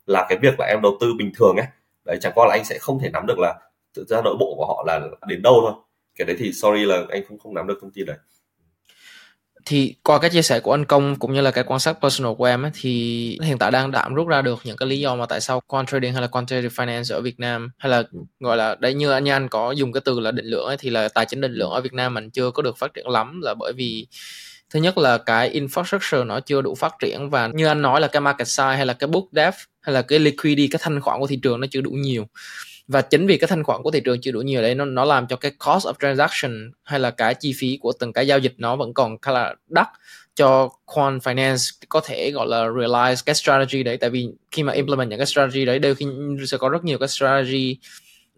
là cái việc là em đầu tư bình thường ấy. Đấy, chẳng qua là anh sẽ không thể nắm được là thực ra nội bộ của họ là đến đâu thôi. Cái đấy thì sorry là anh không không nắm được thông tin đấy
thì qua cái chia sẻ của anh công cũng như là cái quan sát personal của em ấy, thì hiện tại đang đảm rút ra được những cái lý do mà tại sao quant trading hay là quantitative finance ở Việt Nam hay là gọi là đấy như anh anh có dùng cái từ là định lượng ấy, thì là tài chính định lượng ở Việt Nam mình chưa có được phát triển lắm là bởi vì thứ nhất là cái infrastructure nó chưa đủ phát triển và như anh nói là cái market size hay là cái book depth hay là cái liquidity cái thanh khoản của thị trường nó chưa đủ nhiều và chính vì cái thanh khoản của thị trường chưa đủ nhiều đấy, nó nó làm cho cái cost of transaction hay là cái chi phí của từng cái giao dịch nó vẫn còn khá là đắt cho quant finance có thể gọi là realize cái strategy đấy. Tại vì khi mà implement những cái strategy đấy, đôi khi sẽ có rất nhiều cái strategy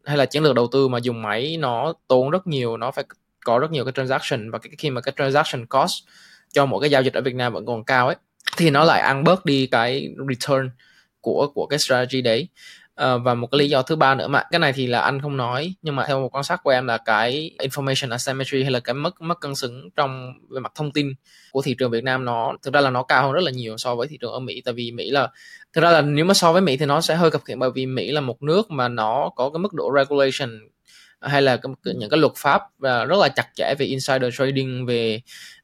hay là chiến lược đầu tư mà dùng máy nó tốn rất nhiều, nó phải có rất nhiều cái transaction. Và cái, khi mà cái transaction cost cho mỗi cái giao dịch ở Việt Nam vẫn còn cao ấy, thì nó lại ăn bớt đi cái return của của cái strategy đấy. Uh, và một cái lý do thứ ba nữa mà cái này thì là anh không nói nhưng mà theo một quan sát của em là cái information asymmetry hay là cái mất mất cân xứng trong về mặt thông tin của thị trường Việt Nam nó thực ra là nó cao hơn rất là nhiều so với thị trường ở Mỹ. Tại vì Mỹ là thực ra là nếu mà so với Mỹ thì nó sẽ hơi cập khiển bởi vì Mỹ là một nước mà nó có cái mức độ regulation hay là những cái luật pháp và rất là chặt chẽ về insider trading về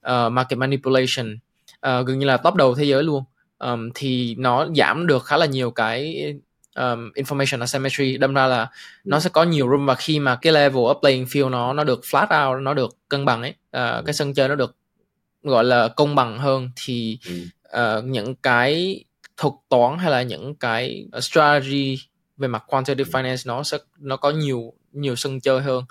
uh, market manipulation. Uh, gần như là top đầu thế giới luôn. Um, thì nó giảm được khá là nhiều cái um, information asymmetry đâm ra là nó sẽ có nhiều room và khi mà cái level of playing field nó nó được flat out nó được cân bằng ấy uh, cái sân chơi nó được gọi là công bằng hơn thì uh, những cái thuật toán hay là những cái strategy về mặt quantitative finance nó sẽ nó có nhiều nhiều sân chơi hơn.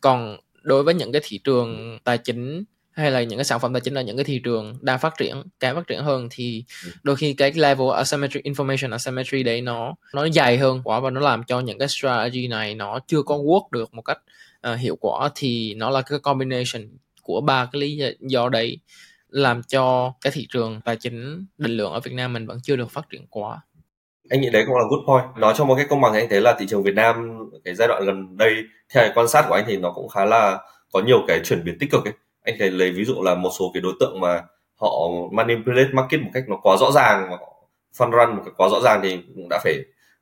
Còn đối với những cái thị trường tài chính hay là những cái sản phẩm tài chính ở những cái thị trường đang phát triển càng phát triển hơn thì ừ. đôi khi cái level asymmetry information asymmetry đấy nó nó dày hơn quá và nó làm cho những cái strategy này nó chưa có work được một cách uh, hiệu quả thì nó là cái combination của ba cái lý do đấy làm cho cái thị trường tài chính định lượng ở Việt Nam mình vẫn chưa được phát triển quá.
Anh nghĩ đấy cũng là good point. Nói cho một cái công bằng anh thấy là thị trường Việt Nam cái giai đoạn gần đây theo cái quan sát của anh thì nó cũng khá là có nhiều cái chuyển biến tích cực ấy anh thấy lấy ví dụ là một số cái đối tượng mà họ manipulate market một cách nó quá rõ ràng và fund run một cách quá rõ ràng thì cũng đã phải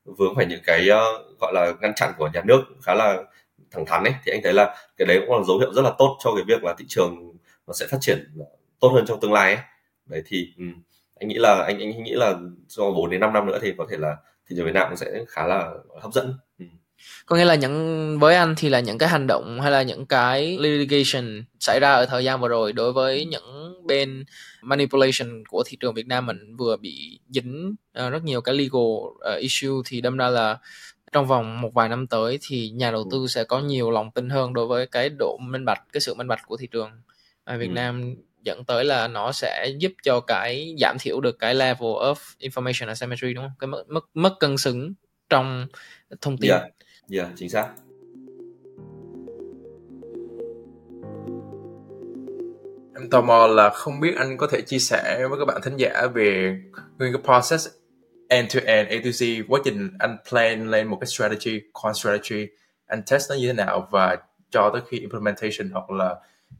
vướng phải những cái uh, gọi là ngăn chặn của nhà nước khá là thẳng thắn ấy thì anh thấy là cái đấy cũng là dấu hiệu rất là tốt cho cái việc là thị trường nó sẽ phát triển tốt hơn trong tương lai ấy đấy thì um, anh nghĩ là anh anh nghĩ là do 4 đến 5 năm nữa thì có thể là thị trường Việt Nam cũng sẽ khá là hấp dẫn.
Có nghĩa là những với anh thì là những cái hành động hay là những cái litigation xảy ra ở thời gian vừa rồi đối với những bên manipulation của thị trường Việt Nam mình vừa bị dính uh, rất nhiều cái legal uh, issue thì đâm ra là trong vòng một vài năm tới thì nhà đầu tư sẽ có nhiều lòng tin hơn đối với cái độ minh bạch cái sự minh bạch của thị trường ở Việt ừ. Nam dẫn tới là nó sẽ giúp cho cái giảm thiểu được cái level of information asymmetry đúng không? Cái mất mất, mất cân xứng trong thông tin.
Dạ, yeah. chính xác.
Em tò mò là không biết anh có thể chia sẻ với các bạn thính giả về nguyên cái process end to end A to Z quá trình anh plan lên một cái strategy, quant strategy, anh test nó như thế nào và cho tới khi implementation hoặc là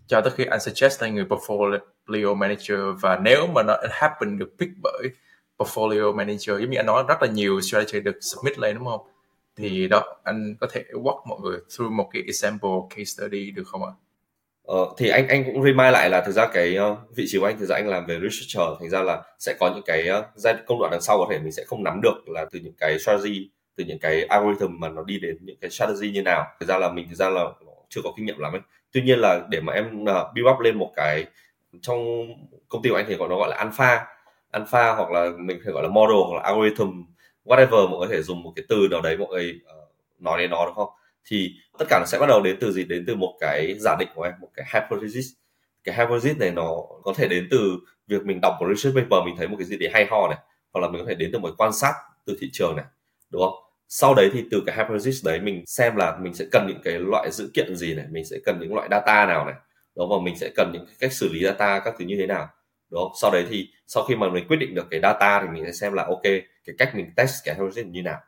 cho tới khi anh suggest lên người portfolio manager và nếu mà nó happen được pick bởi portfolio manager giống như anh nói rất là nhiều strategy được submit lên đúng không thì đó anh có thể walk mọi người through một cái example case study được không ạ?
Ờ, thì anh anh cũng remind lại là thực ra cái ờ, vị trí của anh thực ra anh làm về researcher thành ra là sẽ có những cái ờ, giai công đoạn đằng sau có thể mình sẽ không nắm được là từ những cái strategy từ những cái algorithm mà nó đi đến những cái strategy như nào thực ra là mình thực ra là chưa có kinh nghiệm lắm ấy tuy nhiên là để mà em uh, build up lên một cái trong công ty của anh thì gọi nó gọi là alpha alpha hoặc là mình phải gọi là model hoặc là algorithm whatever mọi người có thể dùng một cái từ nào đấy mọi người uh, nói đến nó đúng không? Thì tất cả nó sẽ bắt đầu đến từ gì? Đến từ một cái giả định của em một cái hypothesis. Cái hypothesis này nó có thể đến từ việc mình đọc một research paper mình thấy một cái gì đấy hay ho này hoặc là mình có thể đến từ một quan sát từ thị trường này đúng không? Sau đấy thì từ cái hypothesis đấy mình xem là mình sẽ cần những cái loại dữ kiện gì này mình sẽ cần những loại data nào này đó và mình sẽ cần những cách xử lý data các thứ như thế nào đúng không? Sau đấy thì sau khi mà mình quyết định được cái data thì mình sẽ xem là ok cái cách mình test cái algorithm như nào,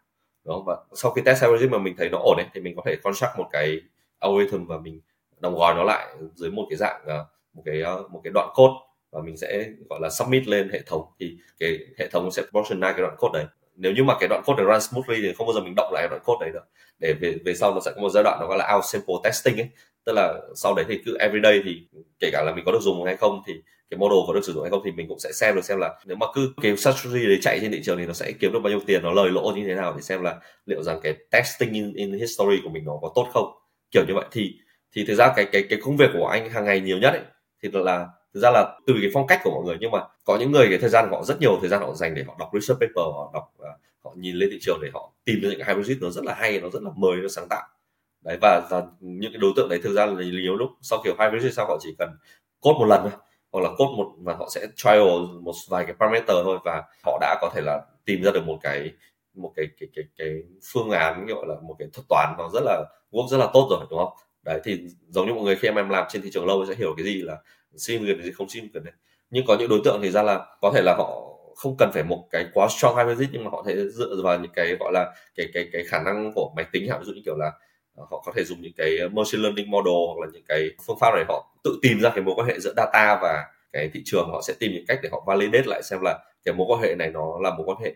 đúng và sau khi test algorithm mà mình thấy nó ổn đấy thì mình có thể construct một cái algorithm và mình đóng gói nó lại dưới một cái dạng ờ, một cái ờ, một cái đoạn code và mình sẽ, gọi là, submit lên hệ thống. Thì cái hệ thống sẽ proportionize cái đoạn code đấy. Nếu như mà cái đoạn code này run smoothly thì không bao giờ mình động lại đoạn code đấy được. Để về về sau nó sẽ có một giai đoạn nó gọi là out sample testing ấy tức là sau đấy thì cứ everyday thì kể cả là mình có được dùng hay không thì cái model có được sử dụng hay không thì mình cũng sẽ xem được xem là nếu mà cứ cái strategy đấy chạy trên thị trường thì nó sẽ kiếm được bao nhiêu tiền nó lời lỗ như thế nào để xem là liệu rằng cái testing in, in history của mình nó có tốt không. Kiểu như vậy. Thì thì thực ra cái cái cái công việc của anh hàng ngày nhiều nhất ấy thì là thực ra là từ cái phong cách của mọi người. Nhưng mà có những người cái thời gian họ rất nhiều thời gian họ dành để họ đọc research paper họ đọc à, họ nhìn lên thị trường để họ tìm được những cái hypothesis nó rất là hay nó rất là mới nó sáng tạo đấy và, và những cái đối tượng đấy thực ra là nhiều lúc sau kiểu hai version sau họ chỉ cần code một lần thôi hoặc là code một và họ sẽ trial một vài cái parameter thôi và họ đã có thể là tìm ra được một cái một cái cái cái cái phương án gọi là một cái thuật toán nó rất là work rất là tốt rồi đúng không? Đấy thì giống như mọi người khi em em làm trên thị trường lâu sẽ hiểu cái gì là sim gần gì không significant đấy nhưng có những đối tượng thì ra là có thể là họ không cần phải một cái quá strong hypothesis nhưng mà họ thể dựa vào những cái gọi là cái cái cái khả năng của máy tính ví dụ như kiểu là họ có thể dùng những cái machine learning model hoặc là những cái phương pháp này, họ tự tìm ra cái mối quan hệ giữa data và cái thị trường. Họ sẽ tìm những cách để họ validate lại xem là cái mối quan hệ này nó là mối quan hệ,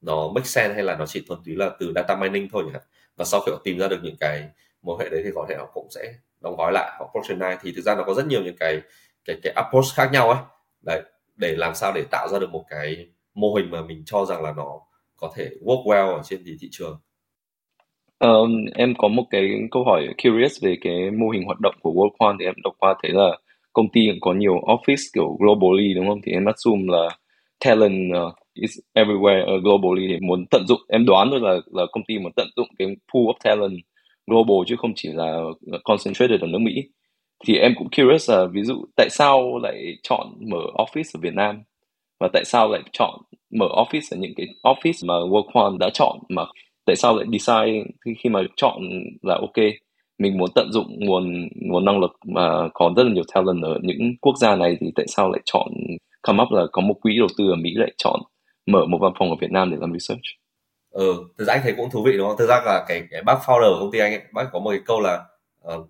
nó make sense hay là nó chỉ thuần túy là từ data mining thôi nhỉ? Và sau khi họ tìm ra được những cái mối hệ đấy thì có thể họ cũng sẽ đóng gói lại, họ productionize thì thực ra nó có rất nhiều những cái cái cái approach khác nhau ấy. Đấy, để làm sao để tạo ra được một cái mô hình mà mình cho rằng là nó có thể work well ở trên thị trường.
Um, em có một cái câu hỏi curious về cái mô hình hoạt động của Worldcon thì em đọc qua thấy là công ty có nhiều office kiểu globally đúng không? Thì em assume là talent uh, is everywhere uh, globally thì muốn tận dụng. Em đoán thôi là là công ty muốn tận dụng cái pool of talent global chứ không chỉ là concentrated ở nước Mỹ. Thì em cũng curious là ví dụ tại sao lại chọn mở office ở Việt Nam? Và tại sao lại chọn mở office ở những cái office mà Worldcon đã chọn mà tại sao lại decide khi, khi mà chọn là ok mình muốn tận dụng nguồn nguồn năng lực mà có rất là nhiều talent ở những quốc gia này thì tại sao lại chọn come up là có một quỹ đầu tư ở Mỹ lại chọn mở một văn phòng ở Việt Nam để làm research?
Ừ thực ra anh thấy cũng thú vị đúng không? Thực ra là cái cái bác founder của công ty anh ấy bác có một cái câu là uh,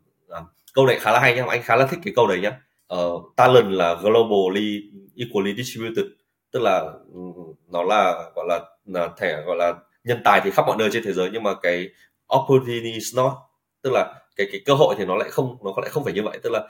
câu này khá là hay nhá anh khá là thích cái câu đấy nhá. Uh, talent là globally equally distributed tức là ừ, nó là gọi là là thẻ gọi là nhân tài thì khắp mọi nơi trên thế giới nhưng mà cái opportunity is not, tức là cái cái cơ hội thì nó lại không, nó lại không phải như vậy. Tức là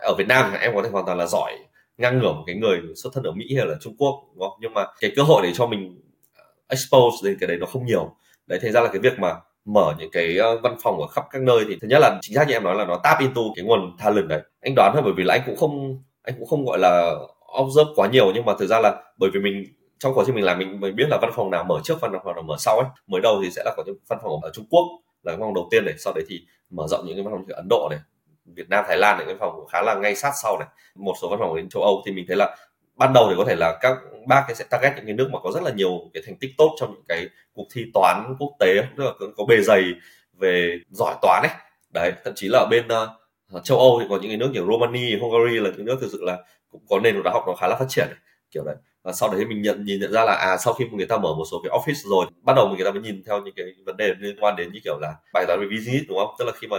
ở Việt Nam em có thể hoàn toàn là giỏi, ngang ngửa một cái người xuất thân ở Mỹ hay là Trung Quốc, đúng không? Nhưng mà cái cơ hội để cho mình uh, expose đến cái đấy nó không nhiều. Đấy, thành ra là cái việc mà mở những cái ờ, văn phòng ở khắp các nơi thì thứ nhất là chính xác như em nói là nó tap into cái nguồn talent đấy. Anh đoán thôi, bởi vì là anh cũng không, anh cũng không gọi là observe quá nhiều nhưng mà thực ra là bởi vì mình trong quá trình mình làm mình mình biết là văn phòng nào mở trước văn phòng nào mở sau ấy. Mới đầu thì sẽ là có những văn phòng ở Trung Quốc là văn phòng đầu tiên này. Sau đấy thì mở rộng những cái văn phòng ở Ấn Độ này Việt Nam Thái Lan những cái phòng khá là ngay sát sau này. Một số văn phòng đến châu Âu thì mình thấy là ban đầu thì có thể là các bác sẽ target những cái nước mà có rất là nhiều cái thành tích tốt trong những cái cuộc thi toán quốc tế tức là có bề dày về giỏi toán ấy. Đấy thậm chí là ở bên uh, châu Âu thì có những cái nước như Romania, Hungary là những nước thực sự là cũng có nền đại học nó khá là phát triển kiểu đấy và sau đấy mình nhận nhìn nhận ra là à sau khi người ta mở một số cái office rồi bắt đầu người ta mới nhìn theo những cái vấn đề liên quan đến như kiểu là bài toán về business đúng không? Tức là khi mà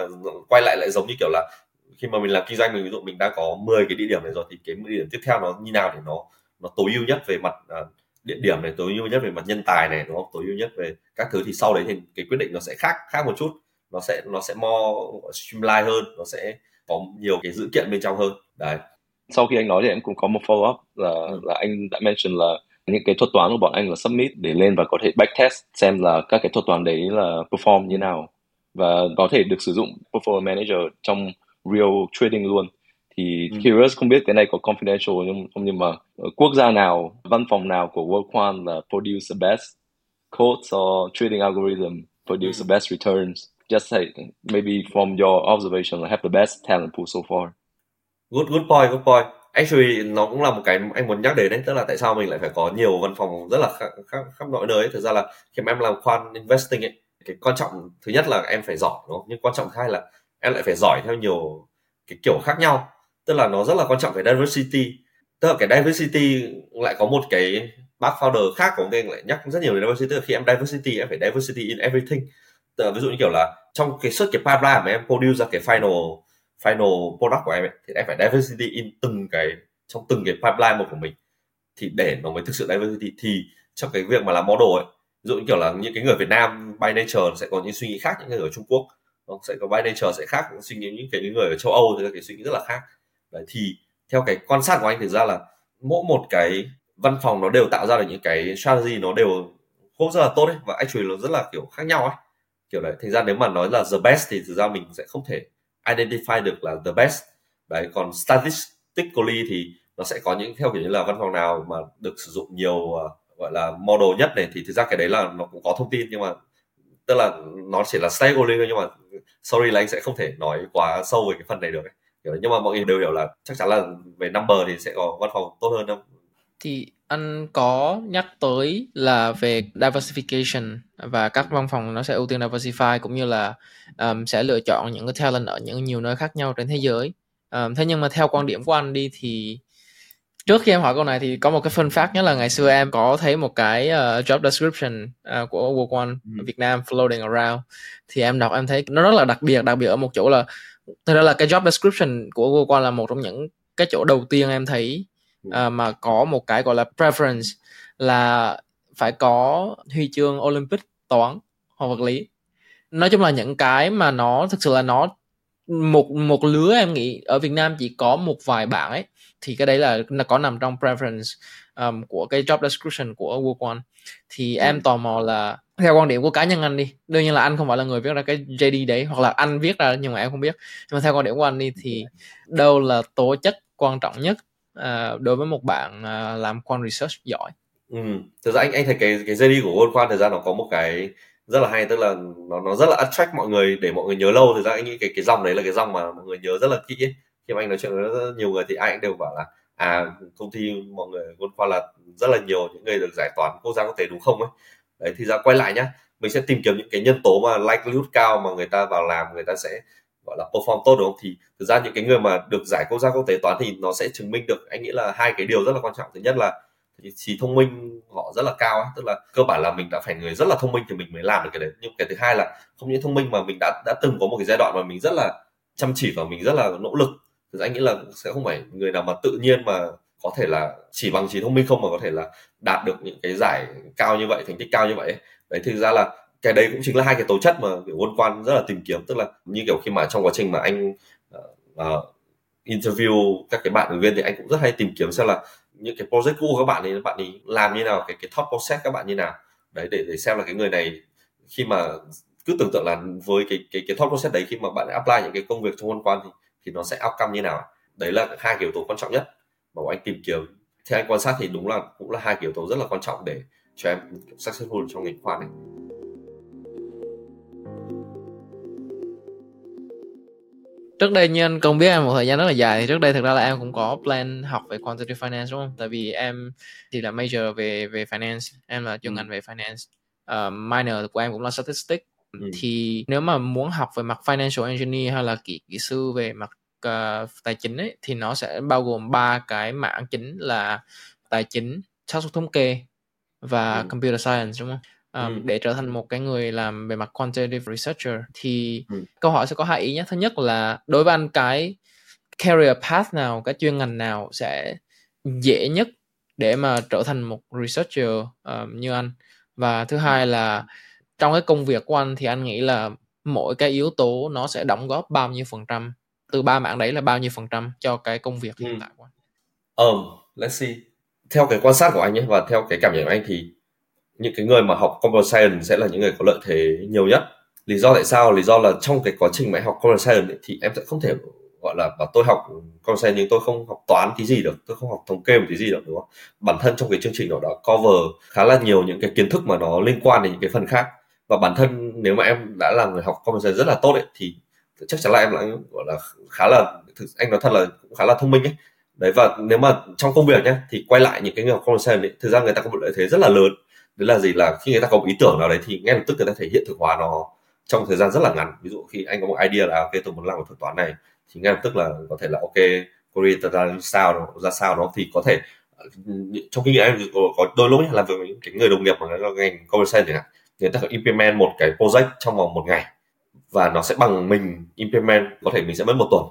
quay lại lại giống như kiểu là khi mà mình làm kinh doanh mình ví dụ mình đã có 10 cái địa điểm này rồi thì cái địa điểm tiếp theo nó như nào để nó nó tối ưu nhất về mặt uh, địa điểm này tối ưu nhất về mặt nhân tài này đúng không? Tối ưu nhất về các thứ thì sau đấy thì cái quyết định nó sẽ khác khác một chút. Nó sẽ nó sẽ more streamline hơn nó sẽ có nhiều cái dữ kiện bên trong hơn. Đấy
sau khi anh nói thì em cũng có một follow up là là anh đã mention là những cái thuật toán của bọn anh là submit để lên và có thể backtest xem là các cái thuật toán đấy là perform như nào. Và có thể được sử dụng performance manager trong real trading luôn. Thì ừ. curious không biết cái này có confidential nhưng không nhưng mà ở quốc gia nào văn phòng nào của WorldQuant là produce the best codes or trading algorithm produce the best returns? Just say maybe from your observation have the best talent pool so far
good good point good point. Actually nó cũng là một cái anh muốn nhắc đến đấy tức là tại sao mình lại phải có nhiều văn phòng rất là khắp, khắp, khắp mọi nơi ấy. thực ra là khi mà em làm khoan investing ấy cái quan trọng thứ nhất là em phải giỏi đúng không? Nhưng quan trọng thứ hai là em lại phải giỏi theo nhiều cái kiểu khác nhau. Tức là nó rất là quan trọng cái diversity. Tức là cái diversity lại có một cái bác founder khác của anh lại nhắc rất nhiều về diversity. Tức là khi em diversity em phải diversity in everything. Tức là ví dụ như kiểu là trong cái suốt cái pipeline mà em produce ra cái final final product của em ấy, thì em phải diversity in từng cái trong từng cái pipeline một của mình. Thì để nó mới thực sự diversity thì trong cái việc mà làm model ấy ví dụ như kiểu là những cái người Việt Nam by nature sẽ có những suy nghĩ khác những người ở Trung Quốc nó sẽ có by nature sẽ khác suy nghĩ những cái người ở châu Âu thì cái suy nghĩ rất là khác. Đấy thì theo cái quan sát của anh thực ra là mỗi một cái văn phòng nó đều tạo ra được những cái strategy nó đều cũng rất là tốt đấy và actually nó rất là kiểu khác nhau ấy. Kiểu đấy thành ra nếu mà nói là the best thì thực ra mình sẽ không thể identify được là the best đấy còn statistically thì nó sẽ có những theo kiểu như là văn phòng nào mà được sử dụng nhiều uh, gọi là model nhất này thì thực ra cái đấy là nó cũng có thông tin nhưng mà tức là nó chỉ là statistically thôi nhưng mà sorry là anh sẽ không thể nói quá sâu về cái phần này được ấy. nhưng mà mọi người đều hiểu là chắc chắn là về number thì sẽ có văn phòng tốt hơn không
thì anh có nhắc tới là về diversification và các văn phòng nó sẽ ưu tiên diversify cũng như là um, sẽ lựa chọn những cái talent ở những nhiều nơi khác nhau trên thế giới um, thế nhưng mà theo quan điểm của anh đi thì trước khi em hỏi câu này thì có một cái phân phát nhất là ngày xưa em có thấy một cái uh, job description uh, của Work One ừ. Việt Nam floating around thì em đọc em thấy nó rất là đặc biệt đặc biệt ở một chỗ là thực ra là cái job description của Work One là một trong những cái chỗ đầu tiên em thấy uh, mà có một cái gọi là preference là phải có huy chương Olympic toán hoặc vật lý. Nói chung là những cái mà nó thực sự là nó một một lứa em nghĩ ở Việt Nam chỉ có một vài bạn ấy thì cái đấy là nó có nằm trong preference um, của cái job description của Work One. Thì ừ. em tò mò là theo quan điểm của cá nhân anh đi đương nhiên là anh không phải là người viết ra cái JD đấy hoặc là anh viết ra nhưng mà em không biết. Nhưng mà theo quan điểm của anh đi thì đâu là tố chất quan trọng nhất uh, đối với một bạn uh, làm quan research giỏi
ừ. thực ra anh anh thấy cái cái JD của World Quan thời gian nó có một cái rất là hay tức là nó nó rất là attract mọi người để mọi người nhớ lâu thực ra anh nghĩ cái cái dòng đấy là cái dòng mà mọi người nhớ rất là kỹ ấy. khi mà anh nói chuyện với rất nhiều người thì ai cũng đều bảo là à công ty mọi người World Quan là rất là nhiều những người được giải toán quốc gia quốc tế đúng không ấy đấy thì ra quay lại nhá mình sẽ tìm kiếm những cái nhân tố mà likelihood cao mà người ta vào làm người ta sẽ gọi là perform tốt, đúng không? Thì thực ra những cái người mà được giải quốc gia quốc tế toán thì nó sẽ chứng minh được, anh nghĩ là hai cái điều rất là quan trọng. Thứ nhất là trí thông minh họ rất là cao ấy. tức là cơ bản là mình đã phải người rất là thông minh thì mình mới làm được cái đấy. Nhưng cái thứ hai là không những thông minh mà mình đã đã từng có một cái giai đoạn mà mình rất là chăm chỉ và mình rất là nỗ lực. Thì anh nghĩ là sẽ không phải người nào mà tự nhiên mà có thể là chỉ bằng trí thông minh không mà có thể là đạt được những cái giải cao như vậy, thành tích cao như vậy đấy, thực ra là cái đấy cũng chính là hai cái tố chất mà kiểu quân quan rất là tìm kiếm. Tức là như kiểu khi mà trong quá trình mà anh uh, uh, interview các cái bạn ứng viên thì anh cũng rất hay tìm kiếm xem là những cái project cũ của các bạn ấy các bạn ấy làm như nào cái cái thought process các bạn như nào. Đấy để để xem là cái người này khi mà cứ tưởng tượng là với cái cái cái thought process đấy khi mà bạn apply những cái công việc trong quân quan thì thì nó sẽ outcome như nào. Đấy là hai cái yếu tố quan trọng nhất mà anh tìm kiếm. Theo anh quan sát thì đúng là cũng là hai cái yếu tố rất là quan trọng để cho em successful trong ngành khoa này.
Trước đây như anh công biết em một thời gian rất là dài thì trước đây thực ra là em cũng có plan học về quantitative finance đúng không tại vì em thì là major về về finance em là chuyên ừ. ngành về finance uh, minor của em cũng là statistics ừ. thì nếu mà muốn học về mặt financial engineer hay là kỹ kỹ sư về mặt uh, tài chính ấy thì nó sẽ bao gồm ba cái mảng chính là tài chính xác suất thống kê và ừ. computer science đúng không um, ừ. để trở thành một cái người làm về mặt quantitative researcher thì ừ. câu hỏi sẽ có hai ý nhé thứ nhất là đối với anh cái career path nào cái chuyên ngành nào sẽ dễ nhất để mà trở thành một researcher um, như anh và thứ hai là trong cái công việc của anh thì anh nghĩ là mỗi cái yếu tố nó sẽ đóng góp bao nhiêu phần trăm từ ba mảng đấy là bao nhiêu phần trăm cho cái công việc hiện ừ. tại của anh?
Um, let's see. Theo cái quan sát của anh ấy và theo cái cảm nhận của anh thì những cái người mà học computer science sẽ là những người có lợi thế nhiều nhất. Lý do tại sao? Lý do là trong cái quá trình mà học computer science ấy, thì em sẽ không thể gọi là và tôi học computer science nhưng tôi không học toán tí gì được tôi không học thống kê một tí gì được đúng không? Bản thân trong cái chương trình đó đã cover khá là nhiều những cái kiến thức mà nó liên quan đến những cái phần khác. Và bản thân nếu mà em đã là người học computer science rất là tốt ấy thì chắc chắn là em là gọi là khá là anh nói thật là cũng khá là thông minh ấy. Đấy và nếu mà trong công việc nhé thì quay lại những cái người học computer science ấy, thực ra người ta có một lợi thế rất là lớn đấy là gì? Là khi người ta có một ý tưởng nào đấy thì ngay lập tức người ta thể hiện thực hóa nó trong thời gian rất là ngắn. Ví dụ khi anh có một idea là ok tôi muốn làm một thuật toán này thì ngay lập tức là có thể là ok Korea ra sao nó ra sao nó thì có thể trong kinh nghiệm em có, có đôi lúc làm việc với những cái người đồng nghiệp mà nó ngành commerce chẳng hạn người ta có implement một cái project trong vòng một ngày và nó sẽ bằng mình implement có thể mình sẽ mất một tuần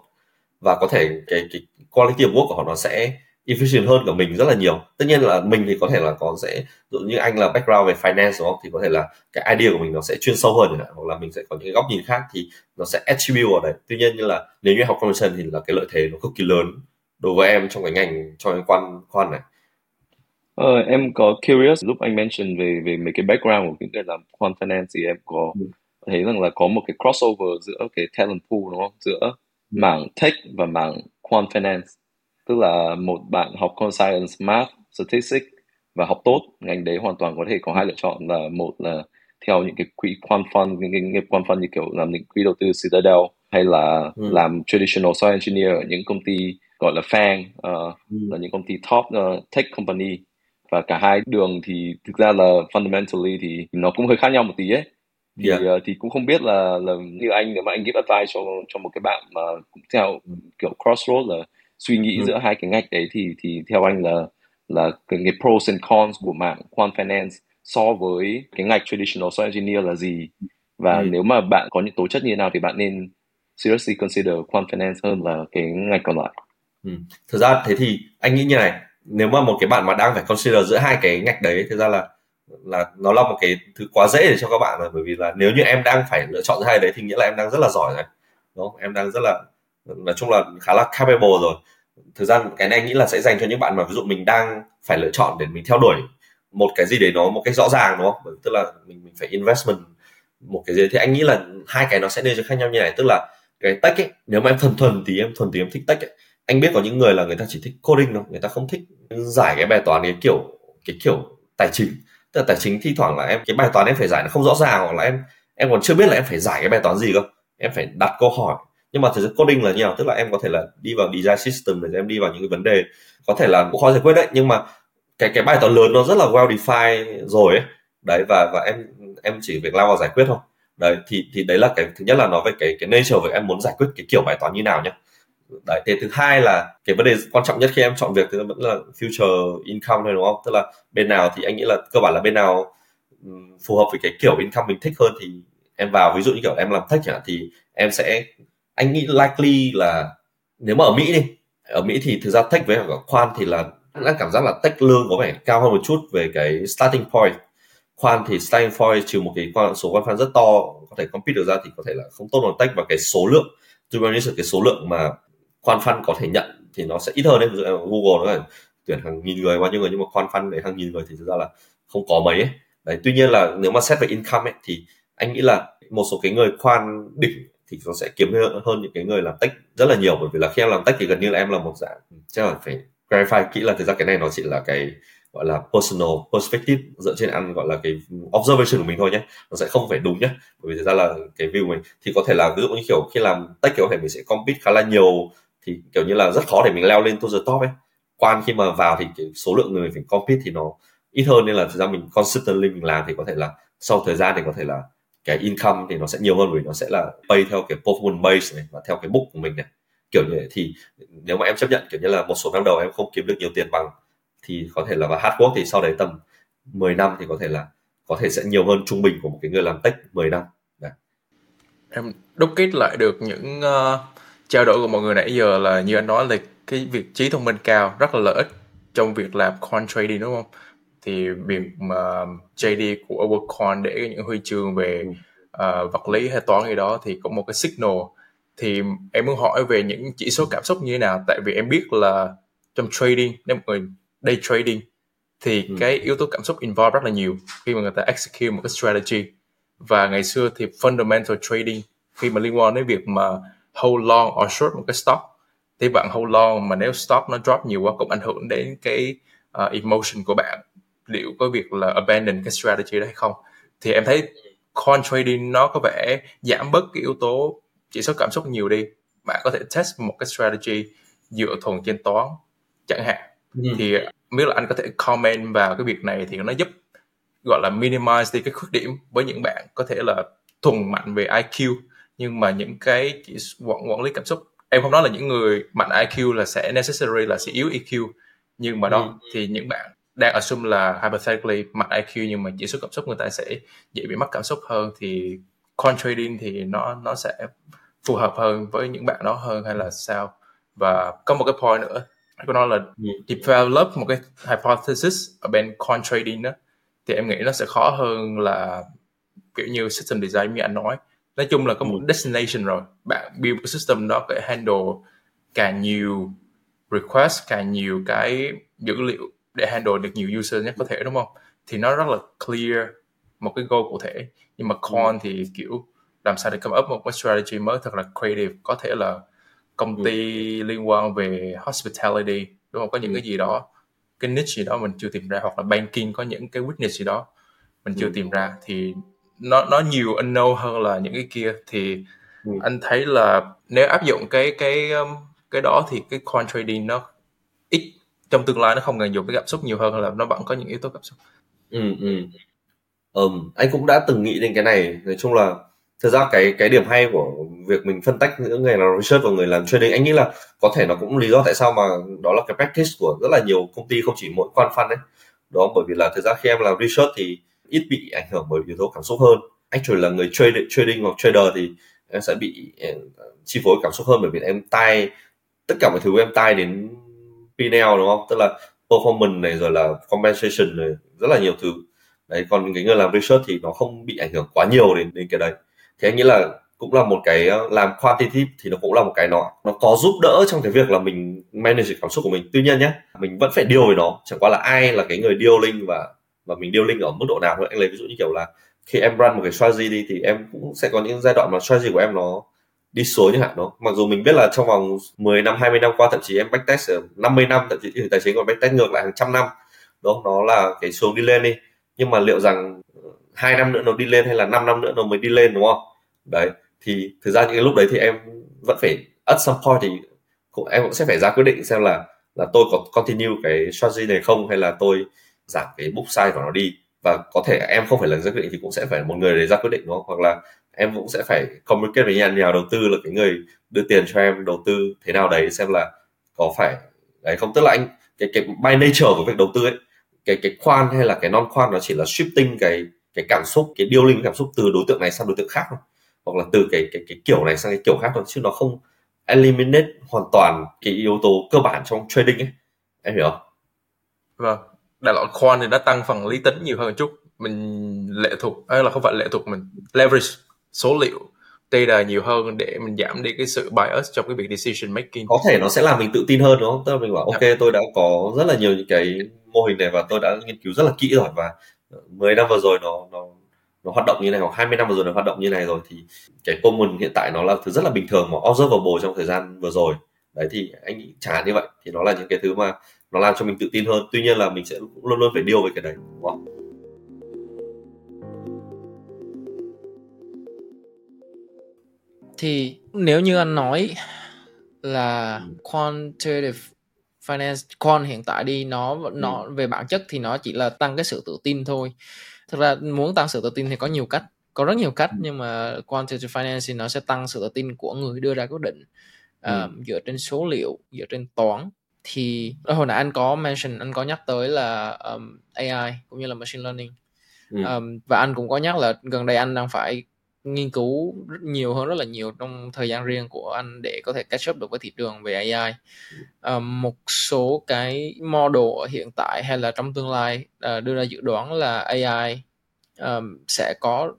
và có thể cái cái quality of work của họ nó sẽ efficient hơn của mình rất là nhiều tất nhiên là mình thì có thể là có sẽ dụ như anh là background về finance đúng không thì có thể là cái idea của mình nó sẽ chuyên sâu hơn hoặc là mình sẽ có những góc nhìn khác thì nó sẽ attribute vào đấy tuy nhiên như là nếu như học commission thì là cái lợi thế nó cực kỳ lớn đối với em trong cái ngành trong cái quan quan này
Ờ, em có curious lúc anh mention về về mấy cái background của những cái làm quant finance thì em có ừ. thấy rằng là có một cái crossover giữa cái talent pool đúng không? Giữa ừ. mảng tech và mảng quant finance. Tức là một bạn học con science, math, statistics và học tốt ngành đấy hoàn toàn có thể có hai lựa chọn là một là theo những cái quỹ quant fund những cái nghiệp quant fund như kiểu làm những quỹ đầu tư Citadel hay là ừ. làm traditional software engineer ở những công ty gọi là FANG uh, ừ. là những công ty top uh, tech company và cả hai đường thì thực ra là fundamentally thì nó cũng hơi khác nhau một tí ấy thì yeah. uh, thì cũng không biết là là như anh nếu mà anh give advice cho cho một cái bạn mà cũng theo kiểu crossroad là suy nghĩ ừ. giữa hai cái ngạch đấy thì thì theo anh là là cái, cái pros and cons của mạng quant finance so với cái ngạch traditional software engineer là gì và ừ. nếu mà bạn có những tố chất như thế nào thì bạn nên seriously consider quant finance hơn là cái ngạch còn lại.
Ừ. Thực ra thế thì anh nghĩ như này nếu mà một cái bạn mà đang phải consider giữa hai cái ngạch đấy thực ra là là nó là một cái thứ quá dễ để cho các bạn rồi bởi vì là nếu như em đang phải lựa chọn giữa hai đấy thì nghĩa là em đang rất là giỏi rồi đúng không? em đang rất là nói chung là khá là capable rồi. Thực ra cái này anh nghĩ là sẽ dành cho những bạn mà ví dụ mình đang phải lựa chọn để mình theo đuổi một cái gì đấy nó một cách rõ ràng, đúng không? Tức là mình mình phải investment một cái gì thì anh nghĩ là hai cái nó sẽ nên cho khác nhau như này. Tức là cái tech ấy, nếu mà em thuần thuần thì em thuần thì em thích tech ấy, anh biết có những người là người ta chỉ thích coding thôi, người ta không thích giải cái bài toán cái kiểu cái kiểu tài chính. Tức là tài chính thi thoảng là em, cái bài toán em phải giải nó không rõ ràng, hoặc là em em còn chưa biết là em phải giải cái bài toán gì cơ. Em phải đặt câu hỏi nhưng mà thực sự coding là nhiều tức là em có thể là đi vào design system để em đi vào những cái vấn đề có thể là cũng khó giải quyết đấy. Nhưng mà cái cái bài toán lớn nó rất là well defined rồi ấy. Đấy, và và em em chỉ việc lao vào giải quyết thôi. Đấy, thì thì đấy là cái, thứ nhất là nói về cái cái nature về em muốn giải quyết cái kiểu bài toán như nào nhé đấy thế thứ hai là cái vấn đề quan trọng nhất khi em chọn việc thì vẫn là future income thôi, đúng không? Tức là bên nào thì anh nghĩ là cơ bản là bên nào phù hợp với cái kiểu income mình thích hơn thì em vào. Ví dụ như kiểu em làm tech chẳng thì em sẽ anh nghĩ likely là nếu mà ở Mỹ đi ở Mỹ thì thực ra tech với cả khoan thì là đang cảm giác là tech lương có vẻ cao hơn một chút về cái starting point khoan thì starting point trừ một cái con số con fan rất to có thể compete được ra thì có thể là không tốt bằng tech và cái số lượng to be honest, cái số lượng mà khoan phân có thể nhận thì nó sẽ ít hơn đấy ví dụ Google nó là tuyển hàng nghìn người bao nhiêu người nhưng mà khoan phân để hàng nghìn người thì thực ra là không có mấy ấy. đấy tuy nhiên là nếu mà xét về income ấy thì anh nghĩ là một số cái người khoan đỉnh thì nó sẽ kiếm hơn những cái người làm tech rất là nhiều, bởi vì là khi em làm tech thì gần như là em là một dạng ừ, chắc là phải clarify kỹ là thực ra cái này nó chỉ là cái, gọi là, personal perspective dựa trên ăn, gọi là cái observation của mình thôi nhé, nó sẽ không phải đúng nhé. Bởi vì thực ra là cái view mình thì có thể là ví dụ như kiểu khi làm tech có thể mình sẽ compete khá là nhiều, thì kiểu như là rất khó để mình leo lên to the top ấy. Quan khi mà vào thì cái số lượng người phải compete thì nó ít hơn, nên là thực ra mình consistently mình làm thì có thể là sau thời gian thì có thể là cái income thì nó sẽ nhiều hơn vì nó sẽ là pay theo cái performance base này và theo cái book của mình này. Kiểu như thế thì nếu mà em chấp nhận kiểu như là một số năm đầu em không kiếm được nhiều tiền bằng thì có thể là và hard work thì sau đấy tầm 10 năm thì có thể là có thể sẽ nhiều hơn trung bình của một cái người làm tech 10 năm. Đấy.
em đúc kết lại được những uh, trao đổi của mọi người nãy giờ là như anh nói là cái việc trí thông minh cao rất là lợi ích trong việc làm coin trading đúng không? Thì việc mà JD của Overcoin để những huy chương về uh, vật lý hay toán gì đó thì có một cái signal. Thì em muốn hỏi về những chỉ số cảm xúc như thế nào? Tại vì em biết là trong trading nếu một người day trading thì ừ. cái yếu tố cảm xúc involve rất là nhiều khi mà người ta execute một cái strategy. Và ngày xưa thì fundamental trading khi mà liên quan đến việc mà hold long or short một cái stock thì bạn hold long mà nếu stock nó drop nhiều quá cũng ảnh hưởng đến cái uh, emotion của bạn liệu có việc là abandon cái strategy đó hay không thì em thấy coin trading nó có vẻ giảm bớt cái yếu tố chỉ số cảm xúc nhiều đi bạn có thể test một cái strategy dựa thuần trên toán chẳng hạn ừ. thì biết là anh có thể comment vào cái việc này thì nó giúp gọi là minimize đi cái khuyết điểm với những bạn có thể là thuần mạnh về IQ nhưng mà những cái chỉ quản, quản lý cảm xúc em không nói là những người mạnh IQ là sẽ necessary là sẽ yếu EQ nhưng mà đó ừ. thì những bạn đang assume là hypothetically mạnh IQ nhưng mà chỉ số cảm xúc người ta sẽ dễ bị mắc cảm xúc hơn thì coin trading thì nó nó sẽ phù hợp hơn với những bạn đó hơn hay là sao và có một cái point nữa của nó là
Ừ.
develop một cái hypothesis ở bên quant trading đó thì em nghĩ nó sẽ khó hơn là kiểu như system design như anh nói nói chung là có một
Ừ.
destination rồi bạn build cái system đó để handle càng nhiều request càng nhiều cái dữ liệu để handle được nhiều user nhất có thể đúng không? Thì nó rất là clear một cái goal cụ thể. Nhưng mà con thì kiểu làm sao để come up một cái strategy mới thật là creative? Có thể là công ty liên quan về hospitality đúng không? Có những
Ừ.
cái gì đó cái niche gì đó mình chưa tìm ra hoặc là banking có những cái weakness gì đó mình chưa
Ừ.
tìm ra thì nó nó nhiều unknown hơn là những cái kia. Thì
Ừ.
anh thấy là nếu áp dụng cái cái um, cái đó thì cái quant trading nó ít trong tương lai nó không cần dùng cái cảm xúc nhiều hơn là nó vẫn có những yếu tố cảm xúc?
Ừ ừ. Um, anh cũng đã từng nghĩ đến cái này. Nói chung là thực ra cái cái điểm hay của việc mình phân tách giữa người làm research và người làm trading anh nghĩ là có thể nó cũng lý do tại sao mà đó là cái practice của rất là nhiều công ty không chỉ mỗi quan fund đấy. đó bởi vì là thực ra khi em làm research thì ít bị ảnh hưởng bởi yếu tố cảm xúc hơn. Actually là người trade trading hoặc trader thì em sẽ bị chi phối cảm xúc hơn bởi vì em tai tất cả mọi thứ em tai đến P&L đúng không? Tức là performance này, rồi là compensation này, rất là nhiều thứ. Đấy, còn cái người làm research thì nó không bị ảnh hưởng quá nhiều đến đến cái đấy. Thế anh nghĩ là cũng là một cái ờ, làm quantitative thì nó cũng là một cái nó nó có giúp đỡ trong cái việc là mình manage cảm xúc của mình. Tuy nhiên nhé mình vẫn phải deal với nó. Chẳng qua là ai là cái người dealing và và mình dealing ở mức độ nào thôi. Anh lấy ví dụ như kiểu là khi em run một cái strategy đi thì em cũng sẽ có những giai đoạn mà strategy của em nó đi xuống chẳng hạn đó mặc dù mình biết là trong vòng 10 năm 20 năm qua thậm chí em backtest ở 50 năm thậm chí thị trường tài chính còn backtest ngược lại hàng trăm năm đó nó là cái xuống đi lên đi. Nhưng mà liệu rằng ờ, hai năm nữa nó đi lên hay là 5 năm nữa nó mới đi lên đúng không? Đấy thì thực ra những cái lúc đấy thì em vẫn phải at some point thì cũng, em cũng sẽ phải ra quyết định xem là là tôi có continue cái strategy này không hay là tôi giảm cái book size của nó đi. Và có thể em không phải là ra quyết định thì cũng sẽ phải một người để ra quyết định đúng không? Hoặc là em cũng sẽ phải communicate với nhà, nhà đầu tư là cái người đưa tiền cho em đầu tư thế nào đấy xem là có phải đấy không. Tức là anh cái cái by nature của việc đầu tư ấy cái cái khoan hay là cái non khoan nó chỉ là shifting cái cái cảm xúc cái dealing cảm xúc từ đối tượng này sang đối tượng khác thôi. Hoặc là từ cái cái cái kiểu này sang cái kiểu khác thôi chứ nó không eliminate hoàn toàn cái yếu tố cơ bản trong trading ấy. Em hiểu không?
vâng. Đại loại khoan thì nó tăng phần lý tính nhiều hơn một chút. Mình lệ thuộc ấy là không phải lệ thuộc mình leverage số liệu data nhiều hơn để mình giảm đi cái sự bias trong cái việc decision making
có thể nó sẽ làm mình tự tin hơn đúng không? Tức là mình bảo ok tôi đã có rất là nhiều những cái mô hình này và tôi đã nghiên cứu rất là kỹ rồi và 10 năm vừa rồi nó nó nó hoạt động như này hoặc 20 năm vừa rồi nó hoạt động như này rồi thì cái common hiện tại nó là thứ rất là bình thường mà observable trong thời gian vừa rồi đấy thì anh nghĩ hạn như vậy thì nó là những cái thứ mà nó làm cho mình tự tin hơn tuy nhiên là mình sẽ luôn luôn phải deal với cái đấy đúng không?
Thì nếu như anh nói là quantitative finance quant hiện tại đi nó nó về bản chất thì nó chỉ là tăng cái sự tự tin thôi. Thực ra muốn tăng sự tự tin thì có nhiều cách có rất nhiều cách nhưng mà quantitative finance thì nó sẽ tăng sự tự tin của người đưa ra quyết định uh, dựa trên số liệu dựa trên toán. Thì hồi nãy anh có mention anh có nhắc tới là um, AI cũng như là machine learning.
Ừ.
um, và anh cũng có nhắc là gần đây anh đang phải nghiên cứu rất nhiều hơn rất là nhiều trong thời gian riêng của anh để có thể catch up được với thị trường về AI um, ờ, một số cái model hiện tại hay là trong tương lai uh, đưa ra dự đoán là AI um, ờ, sẽ có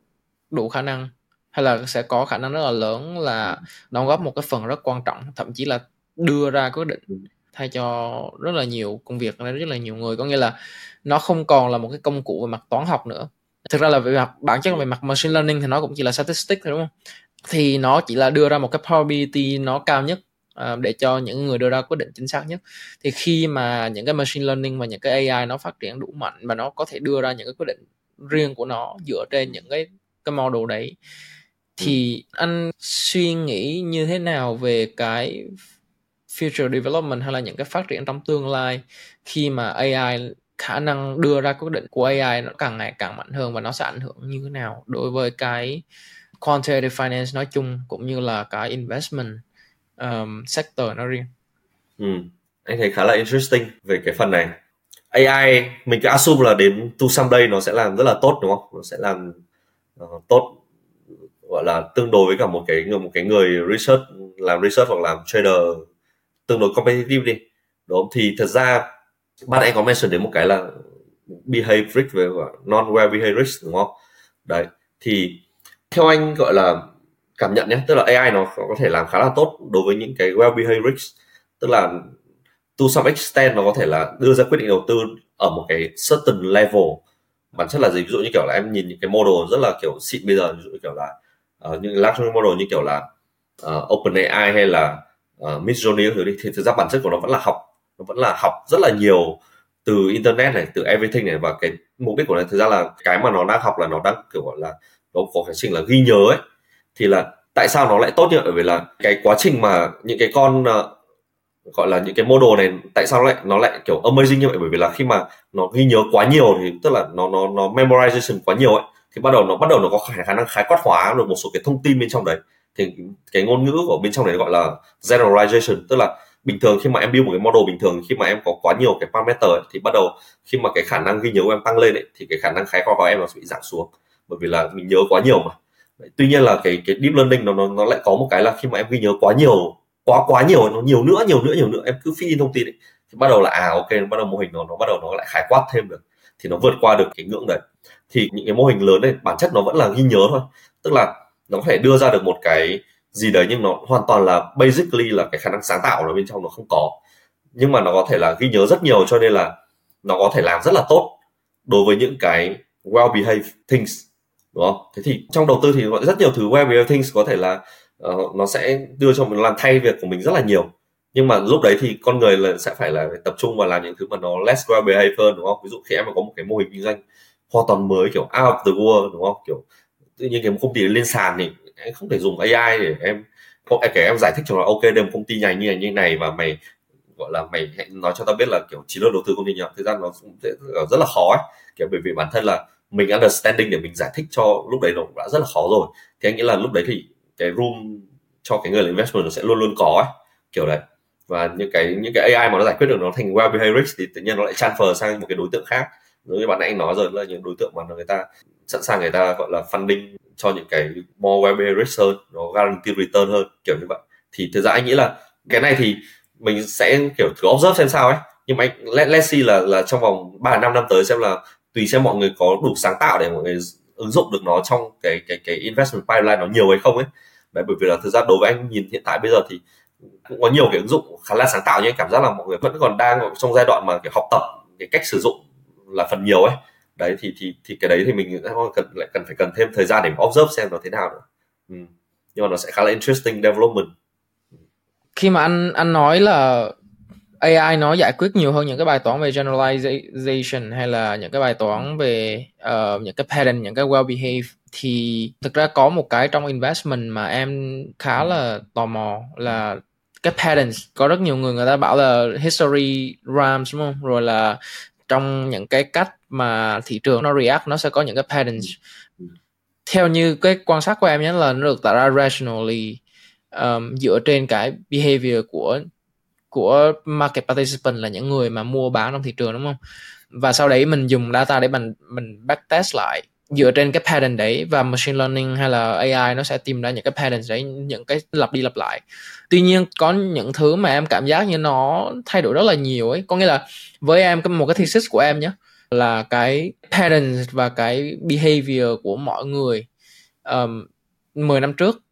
đủ khả năng hay là sẽ có khả năng rất là lớn là đóng góp một cái phần rất quan trọng thậm chí là đưa ra quyết định thay cho rất là nhiều công việc rất là nhiều người. Có nghĩa là nó không còn là một cái công cụ về mặt toán học nữa thực ra là về mặt bản chất là về mặt machine learning thì nó cũng chỉ là statistics thôi đúng không? Thì nó chỉ là đưa ra một cái probability nó cao nhất uh, để cho những người đưa ra quyết định chính xác nhất. Thì khi mà những cái machine learning và những cái AI nó phát triển đủ mạnh và nó có thể đưa ra những cái quyết định riêng của nó dựa trên những cái cái model đấy thì anh suy nghĩ như thế nào về cái future development hay là những cái phát triển trong tương lai khi mà AI khả năng đưa ra quyết định của AI nó càng ngày càng mạnh hơn và nó sẽ ảnh hưởng như thế nào đối với cái quantitative finance nói chung cũng như là cái investment um, sector nó riêng.
Ừ. Anh thấy khá là interesting về cái phần này. AI mình cứ assume là đến to someday nó sẽ làm rất là tốt đúng không? Nó sẽ làm uh, tốt gọi là tương đối với cả một cái người một cái người research làm research hoặc làm trader tương đối competitive đi đúng thì thật ra bạn anh có mention đến một cái là behave risk về non well behaved đúng không? Đấy thì theo anh gọi là cảm nhận nhé tức là AI nó có thể làm khá là tốt đối với những cái well behaved risk. Tức là to some extent nó có thể là đưa ra quyết định đầu tư ở một cái certain level. Bản chất là gì? Ví dụ như kiểu là em nhìn những cái model rất là kiểu xịn bây giờ ví dụ như kiểu là uh, những large model như kiểu là uh, OpenAI hay là ờ, uh, Midjourney đi thì thực ra bản chất của nó vẫn là học nó vẫn là học rất là nhiều từ internet này từ everything này. Và cái mục đích của nó thực ra là cái mà nó đang học là nó đang kiểu gọi là nó có cái trình là ghi nhớ ấy. Thì là tại sao nó lại tốt như vậy? Bởi vì là cái quá trình mà những cái con uh, gọi là những cái model này tại sao nó lại nó lại kiểu amazing như vậy? Bởi vì là khi mà nó ghi nhớ quá nhiều thì tức là nó nó nó memorization quá nhiều ấy thì bắt đầu nó bắt đầu nó có khả năng khái quát hóa được một số cái thông tin bên trong đấy. Thì cái ngôn ngữ của bên trong này gọi là generalization tức là bình thường khi mà em build một cái model bình thường khi mà em có quá nhiều cái parameter ấy, thì bắt đầu khi mà cái khả năng ghi nhớ của em tăng lên ấy, thì cái khả năng khái quát của em nó sẽ bị giảm xuống. Bởi vì là mình nhớ quá nhiều mà. Tuy nhiên là cái cái deep learning nó nó nó lại có một cái là khi mà em ghi nhớ quá nhiều quá quá nhiều nó nhiều nữa nhiều nữa nhiều nữa em cứ phi thông tin ấy, thì bắt đầu là à ok bắt đầu mô hình nó nó bắt đầu nó lại khái quát thêm được thì nó vượt qua được cái ngưỡng đấy. Thì những cái mô hình lớn này bản chất nó vẫn là ghi nhớ thôi. Tức là nó có thể đưa ra được một cái gì đấy nhưng nó hoàn toàn là basically là cái khả năng sáng tạo ở bên trong nó không có. Nhưng mà nó có thể là ghi nhớ rất nhiều cho nên là nó có thể làm rất là tốt đối với những cái well behaved things đúng không? Thế thì trong đầu tư thì rất nhiều thứ well behaved things có thể là uh, nó sẽ đưa cho mình làm thay việc của mình rất là nhiều. Nhưng mà lúc đấy thì con người là sẽ phải là tập trung vào làm những thứ mà nó less well behaved hơn đúng không? Ví dụ khi em có một cái mô hình kinh doanh hoàn toàn mới kiểu out of the world đúng không? Kiểu tự nhiên cái công ty lên sàn thì em không thể dùng AI để em kể em giải thích cho nó, ok đây một công ty này như này như này và mày, gọi là mày hãy nói cho tao biết là, kiểu, chiến lược đầu tư công ty nào. Thực ra nó cũng rất là khó ấy. Kiểu, bởi vì bản thân là mình understanding để mình giải thích cho lúc đấy nó đã rất là khó rồi. Thì anh nghĩ là lúc đấy thì cái room cho cái người là investment nó sẽ luôn luôn có ấy, kiểu đấy. Và những cái những cái AI mà nó giải quyết được nó thành well behaved thì tự nhiên nó lại transfer sang một cái đối tượng khác. Giống như bạn anh nói rồi, là những đối tượng mà người ta, sẵn sàng người ta, gọi là funding cho những cái more well risk hơn nó guarantee return hơn kiểu như vậy. Thì thực ra anh nghĩ là cái này thì mình sẽ kiểu thử observe xem sao ấy. Nhưng mà anh let, let's see là là trong vòng 3 năm năm tới xem là tùy xem mọi người có đủ sáng tạo để mọi người ứng dụng được nó trong cái cái cái investment pipeline nó nhiều hay không ấy. Đấy bởi vì là thực ra đối với anh nhìn hiện tại bây giờ thì cũng có nhiều cái ứng dụng khá là sáng tạo nhưng cảm giác là mọi người vẫn còn đang trong giai đoạn mà cái học tập cái cách sử dụng là phần nhiều ấy đấy thì thì thì cái đấy thì mình cần lại cần phải cần thêm thời gian để observe xem nó thế nào nữa. Ừ. nhưng mà nó sẽ khá là interesting development.
Khi mà anh anh nói là AI nó giải quyết nhiều hơn những cái bài toán về generalization hay là những cái bài toán về uh, những cái pattern, những cái well behave thì thực ra có một cái trong investment mà em khá là tò mò là cái patterns. Có rất nhiều người người ta bảo là history rhymes đúng không? Rồi là trong những cái cách mà thị trường nó react nó sẽ có những cái patterns. Theo như cái quan sát của em nhé là nó được tạo ra rationally um, dựa trên cái behavior của của market participant là những người mà mua bán trong thị trường đúng không? Và sau đấy mình dùng data để mình mình backtest lại dựa trên cái pattern đấy và machine learning hay là AI nó sẽ tìm ra những cái pattern đấy những cái lặp đi lặp lại. Tuy nhiên có những thứ mà em cảm giác như nó thay đổi rất là nhiều ấy. Có nghĩa là với em một cái thesis của em nhé là cái pattern và cái behavior của mọi người um, 10 năm trước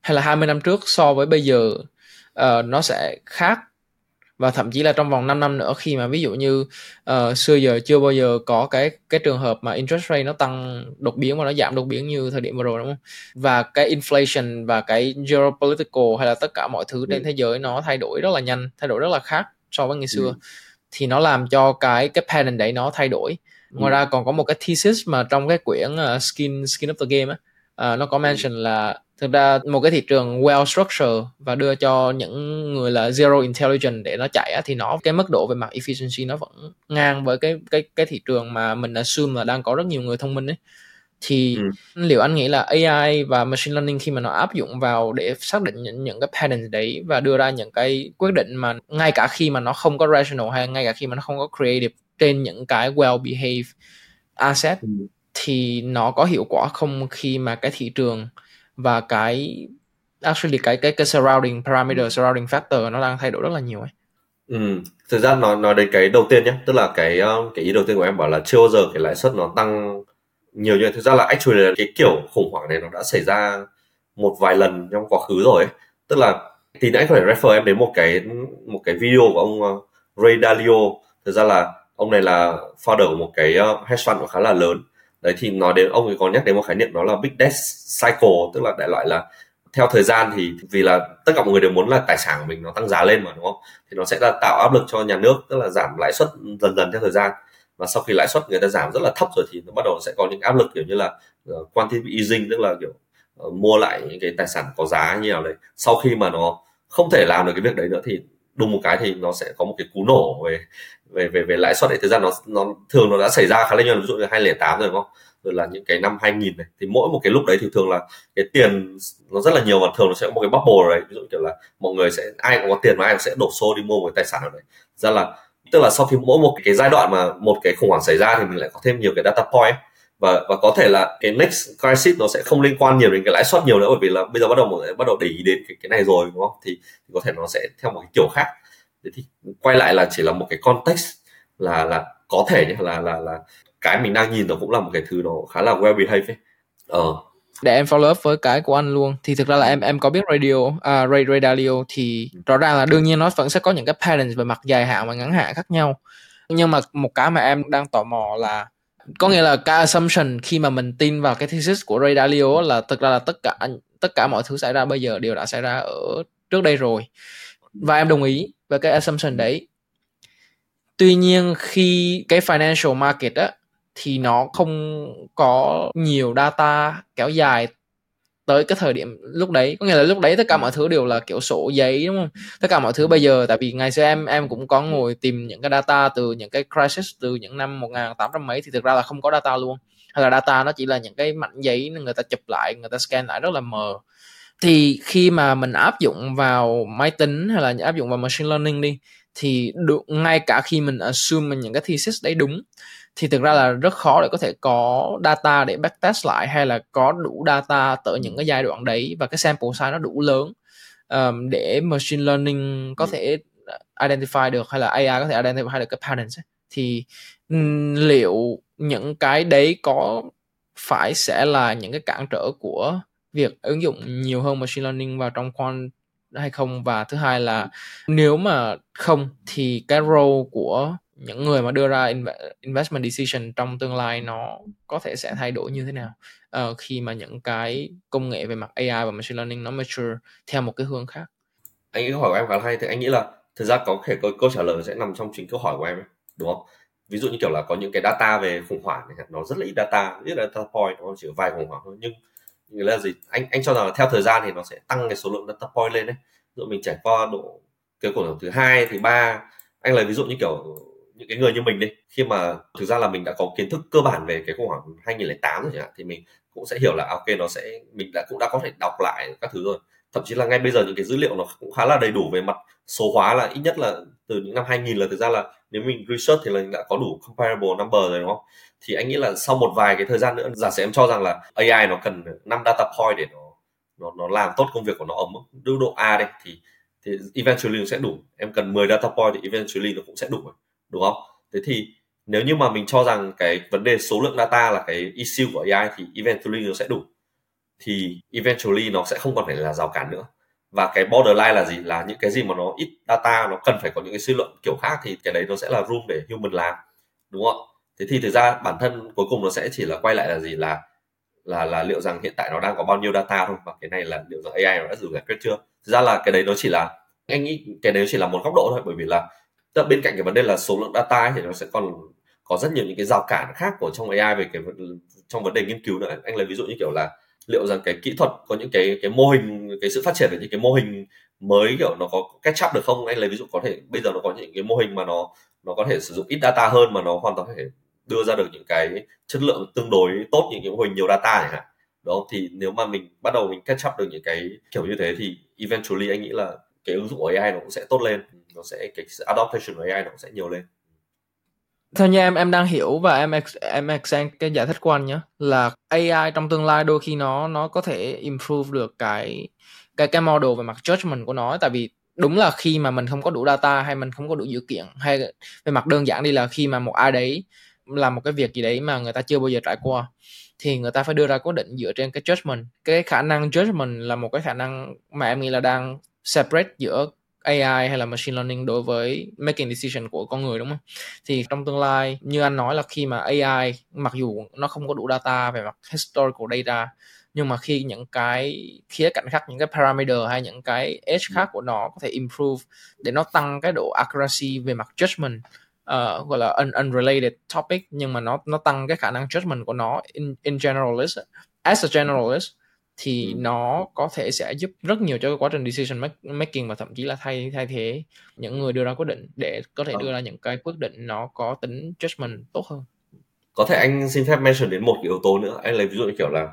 hay là 20 năm trước so với bây giờ uh, nó sẽ khác và thậm chí là trong vòng 5 năm nữa khi mà ví dụ như uh, xưa giờ chưa bao giờ có cái cái trường hợp mà interest rate nó tăng đột biến và nó giảm đột biến như thời điểm vừa rồi đúng không và cái inflation và cái geopolitical hay là tất cả mọi thứ trên ừ. thế giới nó thay đổi rất là nhanh thay đổi rất là khác so với ngày xưa ừ. Thì nó làm cho cái cái pattern đấy nó thay đổi. Ngoài ừ. ra còn có một cái thesis mà trong cái quyển uh, skin skin of the game á uh, nó có mention là thực ra một cái thị trường well structured và đưa cho những người là zero intelligence để nó chạy á, thì nó cái mức độ về mặt efficiency nó vẫn ngang với cái cái cái thị trường mà mình assume là đang có rất nhiều người thông minh ấy thì ừ. liệu anh nghĩ là AI và machine learning khi mà nó áp dụng vào để xác định những những cái patterns đấy và đưa ra những cái quyết định mà ngay cả khi mà nó không có rational hay ngay cả khi mà nó không có creative trên những cái well behaved asset ừ. thì nó có hiệu quả không khi mà cái thị trường và cái actually cái cái cái surrounding parameter surrounding factor nó đang thay đổi rất là nhiều ấy
Ừ, thực ra nói nói đến cái đầu tiên nhé, tức là cái ờ, cái ý đầu tiên của em bảo là chưa bao giờ cái lãi suất nó tăng nhiều như vậy. Thực ra là actually là cái kiểu khủng hoảng này nó đã xảy ra một vài lần trong quá khứ rồi ấy. Tức là thì nãy có thể refer em đến một cái một cái video của ông ờ, Ray Dalio. Thực ra là ông này là founder của một cái ờ, hedge fund khá là lớn. Đấy thì nói đến ông ấy có nhắc đến một khái niệm đó là big death cycle, tức là đại loại là theo thời gian thì vì là tất cả mọi người đều muốn là tài sản của mình nó tăng giá lên mà đúng không thì nó sẽ là tạo áp lực cho nhà nước tức là giảm lãi suất dần dần theo thời gian và sau khi lãi suất người ta giảm rất là thấp rồi thì nó bắt đầu sẽ có những áp lực kiểu như là ờ, uh, quantitative easing tức là kiểu uh, mua lại những cái tài sản có giá như nào đấy. Sau khi mà nó không thể làm được cái việc đấy nữa thì đùng một cái thì nó sẽ có một cái cú nổ về về về về lãi suất đấy thực ra nó nó thường nó đã xảy ra khá là nhiều ví dụ như 2008 rồi đúng không? Rồi là những cái năm 2000 này thì mỗi một cái lúc đấy thì thường là cái tiền nó rất là nhiều và thường nó sẽ có một cái bubble đấy. Ví dụ kiểu là mọi người sẽ ai cũng có tiền mà ai cũng sẽ đổ xô đi mua một cái tài sản nào đấy. Ra là tức là sau khi mỗi một cái giai đoạn mà một cái khủng hoảng xảy ra thì mình lại có thêm nhiều cái data point. Và và có thể là cái next crisis nó sẽ không liên quan nhiều đến cái lãi suất nhiều nữa bởi vì là bây giờ bắt đầu mọi người bắt đầu để ý đến cái, cái này rồi đúng không? Thì, thì có thể nó sẽ theo một cái kiểu khác. Thì quay lại là chỉ là một cái context là là có thể nhé là là là cái mình đang nhìn nó cũng là một cái thứ nó khá là well behaved ấy. Ờ
để em follow up với cái của anh luôn. Thì thực ra là em em có biết radio à, Ray Ray Dalio thì rõ ràng là đương nhiên nó vẫn sẽ có những cái patterns về mặt dài hạn và ngắn hạn khác nhau. Nhưng mà một cái mà em đang tò mò là có nghĩa là cái assumption khi mà mình tin vào cái thesis của Ray Dalio là thực ra là tất cả tất cả mọi thứ xảy ra bây giờ đều đã xảy ra ở trước đây rồi. Và em đồng ý với cái assumption đấy. Tuy nhiên khi cái financial market á thì nó không có nhiều data kéo dài tới cái thời điểm lúc đấy. Có nghĩa là lúc đấy tất cả mọi thứ đều là kiểu sổ giấy đúng không? Tất cả mọi thứ bây giờ tại vì ngày xưa em em cũng có ngồi tìm những cái data từ những cái crisis từ những năm 1800 mấy thì thực ra là không có data luôn. Hay là data nó chỉ là những cái mảnh giấy người ta chụp lại người ta scan lại rất là mờ. Thì khi mà mình áp dụng vào máy tính hay là áp dụng vào machine learning đi thì được ngay cả khi mình assume những cái thesis đấy đúng thì thực ra là rất khó để có thể có data để backtest lại hay là có đủ data tới những cái giai đoạn đấy và cái sample size nó đủ lớn um, để machine learning có thể identify được hay là AI có thể identify được cái patterns ấy. thì liệu những cái đấy có phải sẽ là những cái cản trở của việc ứng dụng nhiều hơn machine learning vào trong quant hay không? Và thứ hai là nếu mà không thì cái role của những người mà đưa ra investment decision trong tương lai nó có thể sẽ thay đổi như thế nào? Uh, khi mà những cái công nghệ về mặt AI và machine learning nó mature theo một cái hướng khác.
Anh nghĩ câu hỏi của em khá hay thì anh nghĩ là thực ra có thể câu, câu trả lời sẽ nằm trong chính câu hỏi của em ấy, đúng không? Ví dụ như kiểu là có những cái data về khủng hoảng này nó rất là ít data ít data point nó chỉ vài khủng hoảng thôi. Nhưng nghĩa là gì? Anh anh cho rằng là theo thời gian thì nó sẽ tăng cái số lượng data point lên đấy. Ví dụ mình trải qua độ cái cổ thứ hai thứ ba anh lấy ví dụ như kiểu những cái người như mình đi, khi mà thực ra là mình đã có kiến thức cơ bản về cái khủng hoảng 2008 rồi chẳng hạn, thì mình cũng sẽ hiểu là à, ok, nó sẽ, mình đã cũng đã có thể đọc lại các thứ rồi. Thậm chí là ngay bây giờ những cái dữ liệu nó cũng khá là đầy đủ về mặt số hóa là ít nhất là từ những năm 2000 là thực ra là nếu mình research thì là đã có đủ comparable number rồi, đúng không? Thì anh nghĩ là sau một vài cái thời gian nữa, giả sử em cho rằng là AI nó cần 5 data point để nó nó nó làm tốt công việc của nó ở mức độ A đây thì thì eventually nó sẽ đủ. Em cần 10 data point thì eventually nó cũng sẽ đủ đúng không? Thế thì nếu như mà mình cho rằng cái vấn đề số lượng data là cái issue của AI thì eventually nó sẽ đủ. Thì eventually nó sẽ không còn phải là rào cản nữa. Và cái borderline là gì? Là những cái gì mà nó ít data, nó cần phải có những cái suy luận kiểu khác thì cái đấy nó sẽ là room để human làm, đúng không? Thế thì thực ra bản thân cuối cùng nó sẽ chỉ là quay lại là gì? Là là là liệu rằng hiện tại nó đang có bao nhiêu data thôi, và cái này là liệu rằng AI nó đã đủ giải quyết chưa? Thực ra là cái đấy nó chỉ là, anh nghĩ cái đấy chỉ là một góc độ thôi, bởi vì là tức bên cạnh cái vấn đề là số lượng data ấy, thì nó sẽ còn có rất nhiều những cái rào cản khác của trong AI về cái trong vấn đề nghiên cứu nữa. Anh lấy ví dụ như kiểu là liệu rằng cái kỹ thuật có những cái cái mô hình cái sự phát triển về những cái mô hình mới kiểu nó có catch up được không? Anh lấy ví dụ có thể bây giờ nó có những cái mô hình mà nó nó có thể sử dụng ít data hơn mà nó hoàn toàn có thể đưa ra được những cái chất lượng tương đối tốt những cái mô hình nhiều data chẳng hạn. Đó thì nếu mà mình bắt đầu mình catch up được những cái kiểu như thế thì eventually anh nghĩ là cái ứng dụng của AI nó cũng sẽ tốt lên nó sẽ, cái adaptation của AI nó sẽ nhiều lên.
Theo như em em đang hiểu và em em extend cái giải thích của anh nhé là AI trong tương lai đôi khi nó nó có thể improve được cái cái cái model về mặt judgment của nó tại vì đúng là khi mà mình không có đủ data hay mình không có đủ dữ kiện hay về mặt đơn giản đi là khi mà một ai đấy làm một cái việc gì đấy mà người ta chưa bao giờ trải qua, thì người ta phải đưa ra quyết định dựa trên cái judgment. Cái khả năng judgment là một cái khả năng mà em nghĩ là đang separate giữa AI hay là machine learning đối với making decision của con người đúng không? Thì trong tương lai như anh nói là khi mà AI mặc dù nó không có đủ data về mặt historical data nhưng mà khi những cái khía cạnh khác những cái parameter hay những cái edge khác của nó có thể improve để nó tăng cái độ accuracy về mặt judgment uh, gọi là un, unrelated topic nhưng mà nó nó tăng cái khả năng judgment của nó in, in generalist as a generalist thì ừ. nó có thể sẽ giúp rất nhiều cho quá trình decision making và thậm chí là thay thay thế những người đưa ra quyết định để có thể đưa ra những cái quyết định nó có tính judgment tốt hơn.
Có thể anh xin phép mention đến một cái yếu tố nữa. Anh lấy ví dụ như kiểu là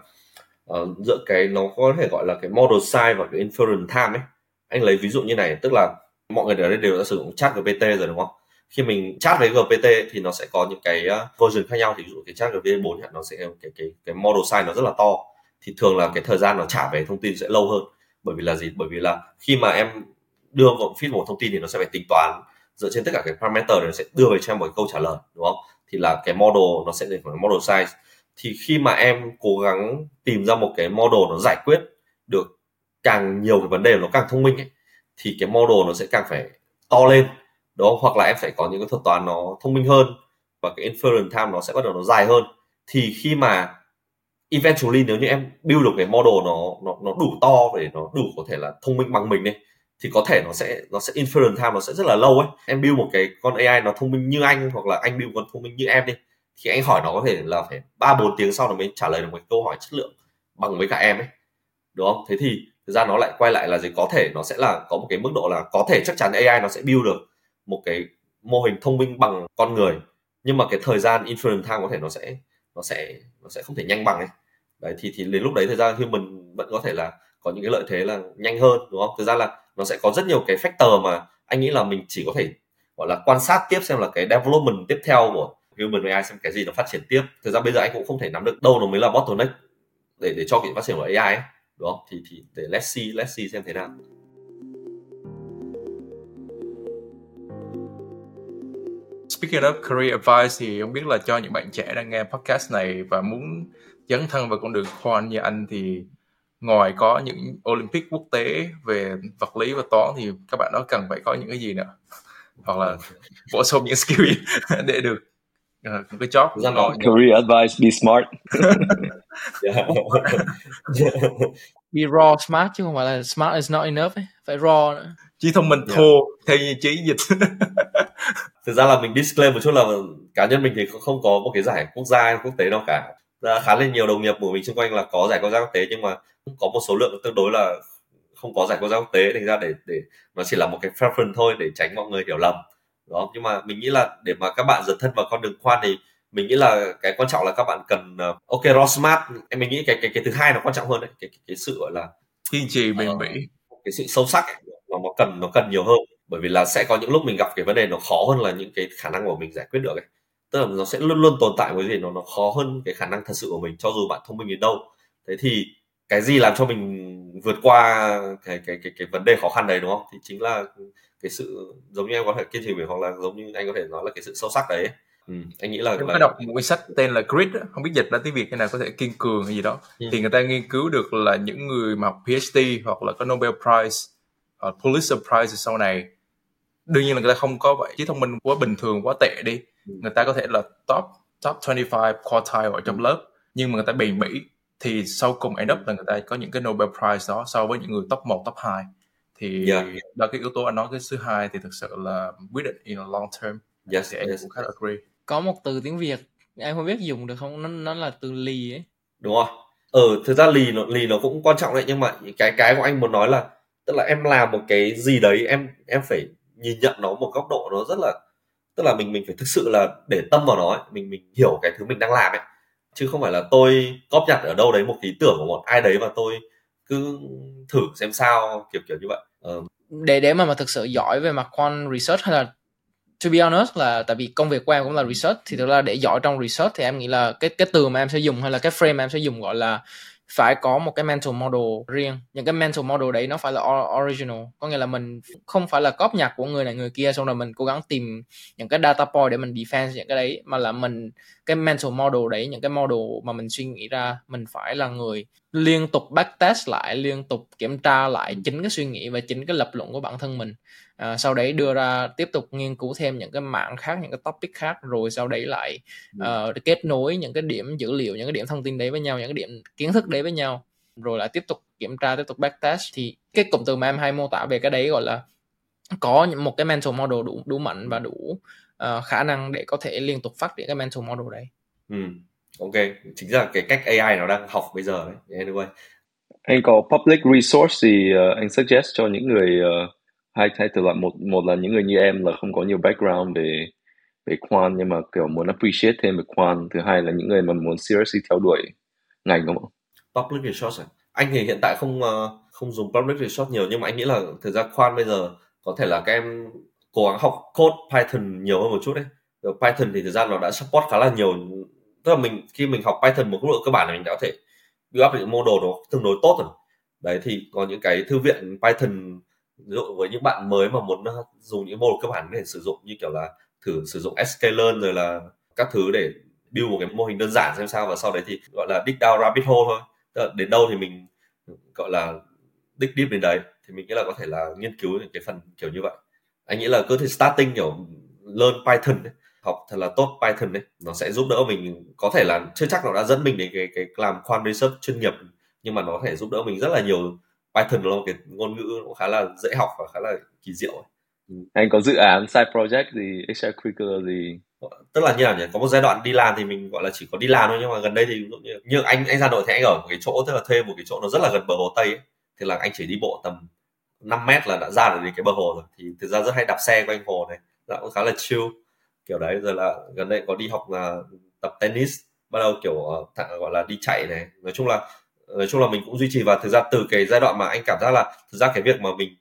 uh, giữa cái nó có thể gọi là cái model size và cái inference time ấy. Anh lấy ví dụ như này tức là mọi người ở đây đều đã sử dụng chat GPT rồi đúng không? Khi mình chat với GPT thì nó sẽ có những cái uh, version khác nhau. Thì ví dụ cái chat GPT 4 nó sẽ cái cái cái model size nó rất là to thì thường là cái thời gian nó trả về thông tin sẽ lâu hơn. Bởi vì là gì? Bởi vì là khi mà em đưa một feed một thông tin thì nó sẽ phải tính toán dựa trên tất cả cái parameter nó sẽ đưa về cho em một câu trả lời đúng không? Thì là cái model nó sẽ được model size. Thì khi mà em cố gắng tìm ra một cái model nó giải quyết được càng nhiều cái vấn đề nó càng thông minh ấy, thì cái model nó sẽ càng phải to lên đúng không? Hoặc là em phải có những cái thuật toán nó thông minh hơn và cái inference time nó sẽ bắt đầu nó dài hơn. Thì khi mà eventually nếu như em build được cái model nó nó nó đủ to để nó đủ có thể là thông minh bằng mình đi, thì có thể nó sẽ nó sẽ inference time nó sẽ rất là lâu ấy. Em build một cái con AI nó thông minh như anh hoặc là anh build con thông minh như em đi, thì anh hỏi nó có thể là phải ba bốn tiếng sau nó mới trả lời được một câu hỏi chất lượng bằng với cả em ấy, đúng không? Thế thì thực ra nó lại quay lại là gì? Có thể nó sẽ là có một cái mức độ là có thể chắc chắn AI nó sẽ build được một cái mô hình thông minh bằng con người, nhưng mà cái thời gian inference time có thể nó sẽ nó sẽ nó sẽ không thể nhanh bằng ấy. Đấy, thì thì đến lúc đấy thời gian human vẫn có thể là có những cái lợi thế là nhanh hơn, đúng không? Thực ra là nó sẽ có rất nhiều cái factor mà anh nghĩ là mình chỉ có thể, gọi là, quan sát tiếp xem là cái development tiếp theo của human AI, xem cái gì nó phát triển tiếp. Thực ra bây giờ anh cũng không thể nắm được đâu nó mới là bottleneck để để cho cái phát triển của AI ấy, đúng không? Thì thì để let's see let's see xem thế nào.
Speaking of career advice thì không biết là cho những bạn trẻ đang nghe podcast này và muốn dấn thân vào con đường quant như anh thì ngoài có những Olympic quốc tế về vật lý và toán thì các bạn đó cần phải có những cái gì nữa? Hoặc là bổ sung những skill gì để được uh, cái job
ra nói career advice be smart. [laughs]
Be raw smart chứ không phải là smart is not enough ấy. phải raw nữa
trí thông minh yeah. thô theo như trí dịch. [laughs]
Thực ra là mình disclaimer một chút là cá nhân mình thì không có một cái giải quốc gia hay quốc tế nào cả. Ra khá là nhiều đồng nghiệp của mình xung quanh là có giải quốc gia quốc tế nhưng mà có một số lượng tương đối là không có giải quốc gia quốc tế. Thành ra để để nó chỉ là một cái preference thôi để tránh mọi người hiểu lầm. Đó nhưng mà mình nghĩ là để mà các bạn dần thân vào con đường khoan thì mình nghĩ là cái quan trọng là các bạn cần uh, ok raw smart. Em mình nghĩ cái cái cái thứ hai nó quan trọng hơn đấy cái cái, cái sự gọi là
kiên trì bền uh, bỉ.
cái sự sâu sắc. ấy, nó nó cần nó cần nhiều hơn. Bởi vì là sẽ có những lúc mình gặp cái vấn đề nó khó hơn là những cái khả năng của mình giải quyết được ấy. Tức là nó sẽ luôn luôn tồn tại một cái gì nó nó khó hơn cái khả năng thật sự của mình cho dù bạn thông minh đến đâu. Thế thì cái gì làm cho mình vượt qua cái cái cái cái vấn đề khó khăn đấy đúng không? Thì chính là cái sự giống như em có thể kiên trì mình hoặc là giống như anh có thể nói là cái sự sâu sắc đấy Ừ, anh nghĩ là
em
là...
đọc một cuốn sách tên là Grit không biết dịch ra tiếng Việt thế nào có thể kiên cường hay gì đó. Ừ. thì người ta nghiên cứu được là những người mà học PhD hoặc là có Nobel Prize uh, Pulitzer Prize sau này đương nhiên là người ta không có vậy trí thông minh quá bình thường quá tệ đi ừ. người ta có thể là top top 25 quartile ở trong ừ. lớp nhưng mà người ta bền bỉ thì sau cùng end up là người ta có những cái Nobel Prize đó so với những người top 1, top 2 thì yeah. đó cái yếu tố anh nói cái thứ hai thì thực sự là quyết định in a long term
yes,
thì anh
yes.
cũng khá là agree
có một từ tiếng Việt em không biết dùng được không nó nó là từ lì ấy
đúng rồi ừ thực ra lì nó lì nó cũng quan trọng đấy nhưng mà cái cái của anh muốn nói là tức là em làm một cái gì đấy, em em phải nhìn nhận nó một góc độ nó rất là, tức là mình mình phải thực sự là để tâm vào nó ấy. mình mình hiểu cái thứ mình đang làm ấy chứ không phải là tôi cóp nhặt ở đâu đấy một ý tưởng của một ai đấy và tôi cứ thử xem sao, kiểu kiểu như vậy
ờ. để để mà mà thực sự giỏi về mặt quant research hay là, to be honest là tại vì công việc của em cũng là research, thì thực ra để giỏi trong research thì em nghĩ là cái cái từ mà em sẽ dùng hay là cái frame mà em sẽ dùng gọi là phải có một cái mental model riêng. Những cái mental model đấy nó phải là original. Có nghĩa là mình không phải là cóp nhạc của người này người kia, xong rồi mình cố gắng tìm những cái data point để mình defense những cái đấy, mà là mình cái mental model đấy những cái model mà mình suy nghĩ ra mình phải là người liên tục backtest lại liên tục kiểm tra lại chính cái suy nghĩ và chính cái lập luận của bản thân mình. À, sau đấy đưa ra tiếp tục nghiên cứu thêm những cái mạng khác những cái topic khác rồi sau đấy lại uh, kết nối những cái điểm dữ liệu những cái điểm thông tin đấy với nhau những cái điểm kiến thức đấy với nhau. Rồi lại tiếp tục kiểm tra tiếp tục backtest. Thì cái cụm từ mà em hay mô tả về cái đấy gọi là có một cái mental model đủ đủ mạnh và đủ uh, khả năng để có thể liên tục phát triển cái mental model đấy.
Ừ. Ok, chính là cái cách AI nó đang học bây giờ đấy. Anyway.
Anh có public resource gì uh, anh suggest cho những người uh, hai hai từ loại một một là những người như em là không có nhiều background về về quant nhưng mà kiểu muốn appreciate thêm về quant thứ hai là những người mà muốn seriously theo đuổi ngành đúng không
public resource à? anh thì hiện tại không uh, không dùng public resource nhiều nhưng mà anh nghĩ là thực ra quant bây giờ có thể là các em cố gắng học code Python nhiều hơn một chút đấy. Rồi Python thì thời gian nó đã support khá là nhiều, tức là mình, khi mình học Python một mức độ cơ bản thì mình đã có thể build up những model nó tương đối tốt rồi. Đấy, thì có những cái thư viện Python, ví dụ với những bạn mới mà muốn uh, dùng những model cơ bản để sử dụng, như kiểu là thử sử dụng sklearn rồi là các thứ để build một cái mô hình đơn giản xem sao, và sau đấy thì gọi là dig down rabbit hole thôi. Đến đâu thì mình, gọi là, dig deep đến đấy, thì mình nghĩ là có thể là nghiên cứu những cái phần kiểu như vậy anh nghĩ là cứ thì starting kiểu learn Python ấy, học thật là tốt Python đấy nó sẽ giúp đỡ mình có thể là chưa chắc nó đã dẫn mình đến cái cái làm quant research chuyên nghiệp nhưng mà nó có thể giúp đỡ mình rất là nhiều Python là một cái ngôn ngữ cũng khá là dễ học và khá là kỳ diệu
ừ. anh có dự án side project gì extracurricular gì
tức là như nào nhỉ có một giai đoạn đi làm thì mình gọi là chỉ có đi làm thôi nhưng mà gần đây thì như, như anh anh ra nội thì anh ở một cái chỗ tức là thuê một cái chỗ nó rất là gần bờ hồ tây ấy. thì là anh chỉ đi bộ tầm 5 mét là đã ra được đến cái bờ hồ rồi. Thì thực ra rất hay đạp xe quanh hồ này là cũng khá là chill. Kiểu đấy rồi là gần đây có đi học là tập tennis bắt đầu kiểu uh, gọi là đi chạy này. Nói chung là nói chung là mình cũng duy trì và thực ra từ cái giai đoạn mà anh cảm giác là thực ra cái việc mà mình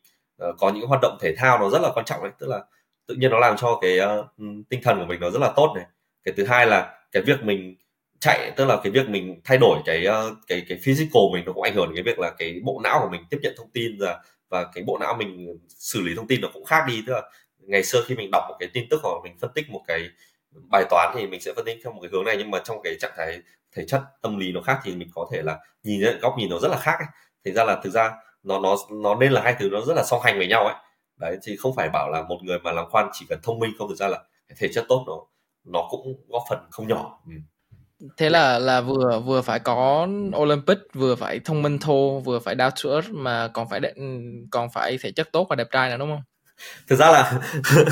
uh, có những hoạt động thể thao nó rất là quan trọng đấy tức là tự nhiên nó làm cho cái uh, tinh thần của mình nó rất là tốt này. Cái thứ hai là cái việc mình chạy tức là cái việc mình thay đổi cái uh, cái cái physical mình nó cũng ảnh hưởng đến cái việc là cái bộ não của mình tiếp nhận thông tin và và cái bộ não mình xử lý thông tin nó cũng khác đi tức là ngày xưa khi mình đọc một cái tin tức hoặc mình phân tích một cái bài toán thì mình sẽ phân tích theo một cái hướng này, nhưng mà trong cái trạng thái thể chất, tâm lý nó khác thì mình có thể là nhìn nhận góc nhìn nó rất là khác ấy. thành ra là thực ra nó nó nó nên là hai thứ nó rất là song hành với nhau ấy đấy thì không phải bảo là một người mà làm khoan chỉ cần thông minh không, thực ra là thể chất tốt nó nó cũng góp phần không nhỏ ừ
thế là là vừa vừa phải có Olympic vừa phải thông minh thô vừa phải down to earth mà còn phải còn phải thể chất tốt và đẹp trai nữa đúng không?
Thực ra là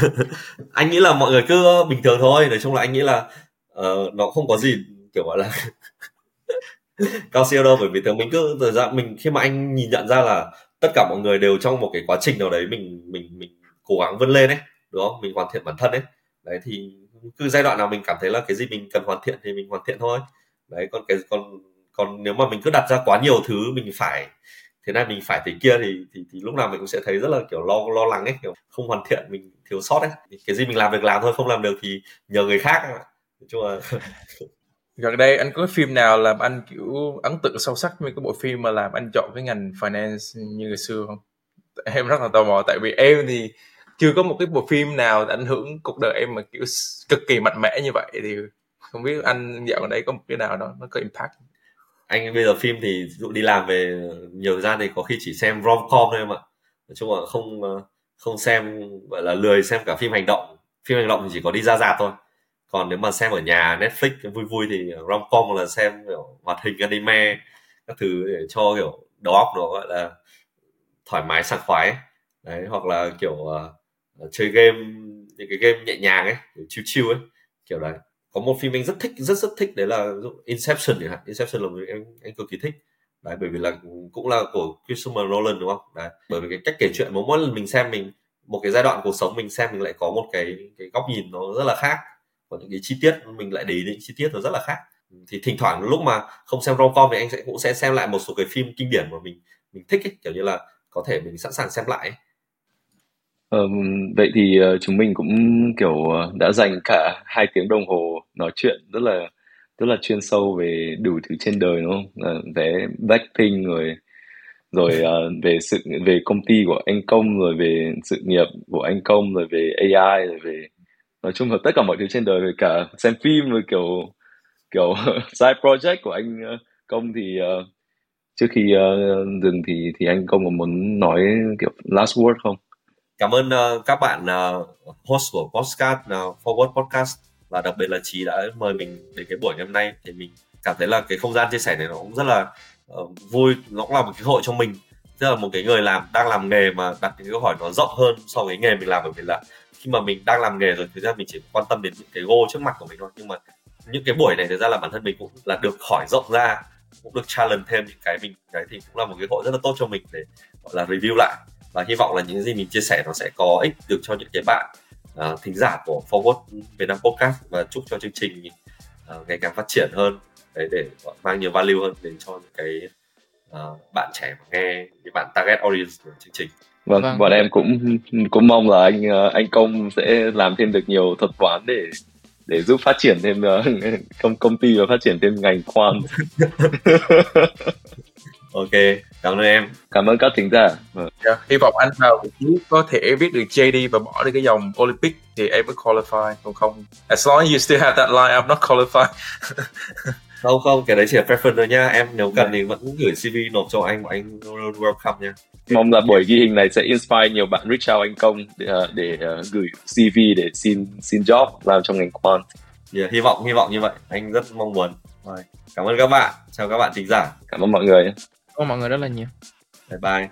[laughs] anh nghĩ là mọi người cứ bình thường thôi. Nói chung là anh nghĩ là uh, nó không có gì kiểu gọi là [laughs] cao siêu đâu. Bởi vì thường mình cứ thời gian mình khi mà anh nhìn nhận ra là tất cả mọi người đều trong một cái quá trình nào đấy mình mình mình cố gắng vươn lên ấy đúng không? Mình hoàn thiện bản thân ấy. Đấy thì cứ giai đoạn nào mình cảm thấy là cái gì mình cần hoàn thiện thì mình hoàn thiện thôi. Đấy, còn cái, còn còn nếu mà mình cứ đặt ra quá nhiều thứ mình phải, thế này mình phải thế kia thì thì thì lúc nào mình cũng sẽ thấy rất là, kiểu, lo lo lắng ấy, kiểu, không hoàn thiện, mình thiếu sót ấy. Cái gì mình làm được làm thôi, không làm được thì nhờ người khác nói chung là [laughs]
gần đây anh có phim nào làm anh, kiểu, ấn tượng sâu sắc với cái bộ phim mà làm anh chọn cái ngành finance như ngày xưa không? Em rất là tò mò, tại vì em thì chưa có một cái bộ phim nào ảnh hưởng cuộc đời em mà kiểu cực kỳ mạnh mẽ như vậy thì không biết anh dạo gần đây có một cái nào đó nó có impact.
Anh bây giờ phim thì dụ đi làm về nhiều thời gian thì có khi chỉ xem rom com thôi em ạ. Nói chung là không ờ, không xem gọi là lười xem cả phim hành động. Phim hành động thì chỉ có đi ra rạp thôi. Còn nếu mà xem ở nhà Netflix vui vui thì rom com là xem kiểu hoạt hình anime các thứ để cho kiểu đầu óc nó gọi là thoải mái sảng khoái. Đấy hoặc là kiểu uh, Ờ, chơi game những cái game nhẹ nhàng ấy chill chill ấy kiểu đấy có một phim anh rất thích rất rất thích đấy là Inception chẳng hạn. Inception là một anh anh cực kỳ thích. Đấy bởi vì là cũng là của Christopher Nolan đúng không? Đấy bởi vì cái cách kể chuyện mỗi lần mình xem mình một cái giai đoạn cuộc sống mình xem mình lại có một cái cái góc nhìn nó rất là khác. Và những cái chi tiết mình lại để ý những chi tiết nó rất là khác. Thì thỉnh thoảng lúc mà không xem rom com thì anh sẽ cũng sẽ xem lại một số cái phim kinh điển mà mình mình thích ấy, kiểu như là có thể mình sẵn sàng xem lại ấy.
Vậy thì uh, chúng mình cũng kiểu uh, đã dành cả hai tiếng đồng hồ nói chuyện rất là tức là chuyên sâu về đủ thứ trên đời đúng không? Uh, về Blackpink rồi rồi uh, [laughs] về sự về công ty của anh công rồi về sự nghiệp của anh công rồi về AI rồi về nói chung là tất cả mọi thứ trên đời về cả xem phim rồi kiểu kiểu [laughs] side project của anh uh, công thì uh, trước khi uh, dừng thì thì anh công có muốn nói kiểu last word không
cảm ơn uh, các bạn uh, host của podcast uh, forward podcast và đặc biệt là trí đã mời mình đến cái buổi ngày hôm nay thì mình cảm thấy là cái không gian chia sẻ này nó cũng rất là uh, vui nó cũng là một cái hội cho mình. Tức là một cái người làm đang làm nghề mà đặt những câu hỏi nó rộng hơn so với nghề mình làm bởi vì là khi mà mình đang làm nghề rồi thực ra mình chỉ quan tâm đến những cái goal trước mặt của mình thôi. Nhưng mà những cái buổi này thực ra là bản thân mình cũng là được hỏi rộng ra cũng được challenge thêm những cái mình cái thì cũng là một cái hội rất là tốt cho mình để gọi là review lại và hy vọng là những gì mình chia sẻ nó sẽ có ích được cho những cái bạn uh, thính giả của Forward Việt Nam Podcast và chúc cho chương trình uh, ngày càng phát triển hơn để để mang nhiều value hơn đến cho những cái uh, bạn trẻ mà nghe những bạn target audience của chương trình.
Vâng, vâng. bọn em cũng cũng mong là anh anh công sẽ làm thêm được nhiều thuật toán để để giúp phát triển thêm [laughs] công công ty và phát triển thêm ngành khoan [laughs]
ok cảm ơn em.
Cảm ơn các thính giả. Yeah,
vâng. dạ, hy vọng anh vào vị có thể viết được JD và bỏ đi cái dòng Olympic thì em mới qualify. Còn không as long as you still have that line I'm not qualified. [laughs]
Không không cái đấy chỉ là preference thôi nha. Em nếu cần thì vẫn gửi cv nộp cho anh của anh welcome nha.
Mong là buổi ghi hình này sẽ inspire nhiều bạn reach out anh công để, ờ, để uh, gửi cv để xin xin job làm trong ngành quant.
Yeah, hy vọng hy vọng như vậy. Anh rất mong muốn. Rồi cảm ơn các bạn. Chào các bạn thính giả.
Cảm ơn mọi người
cảm ơn mọi người rất là nhiều.
Bye bye.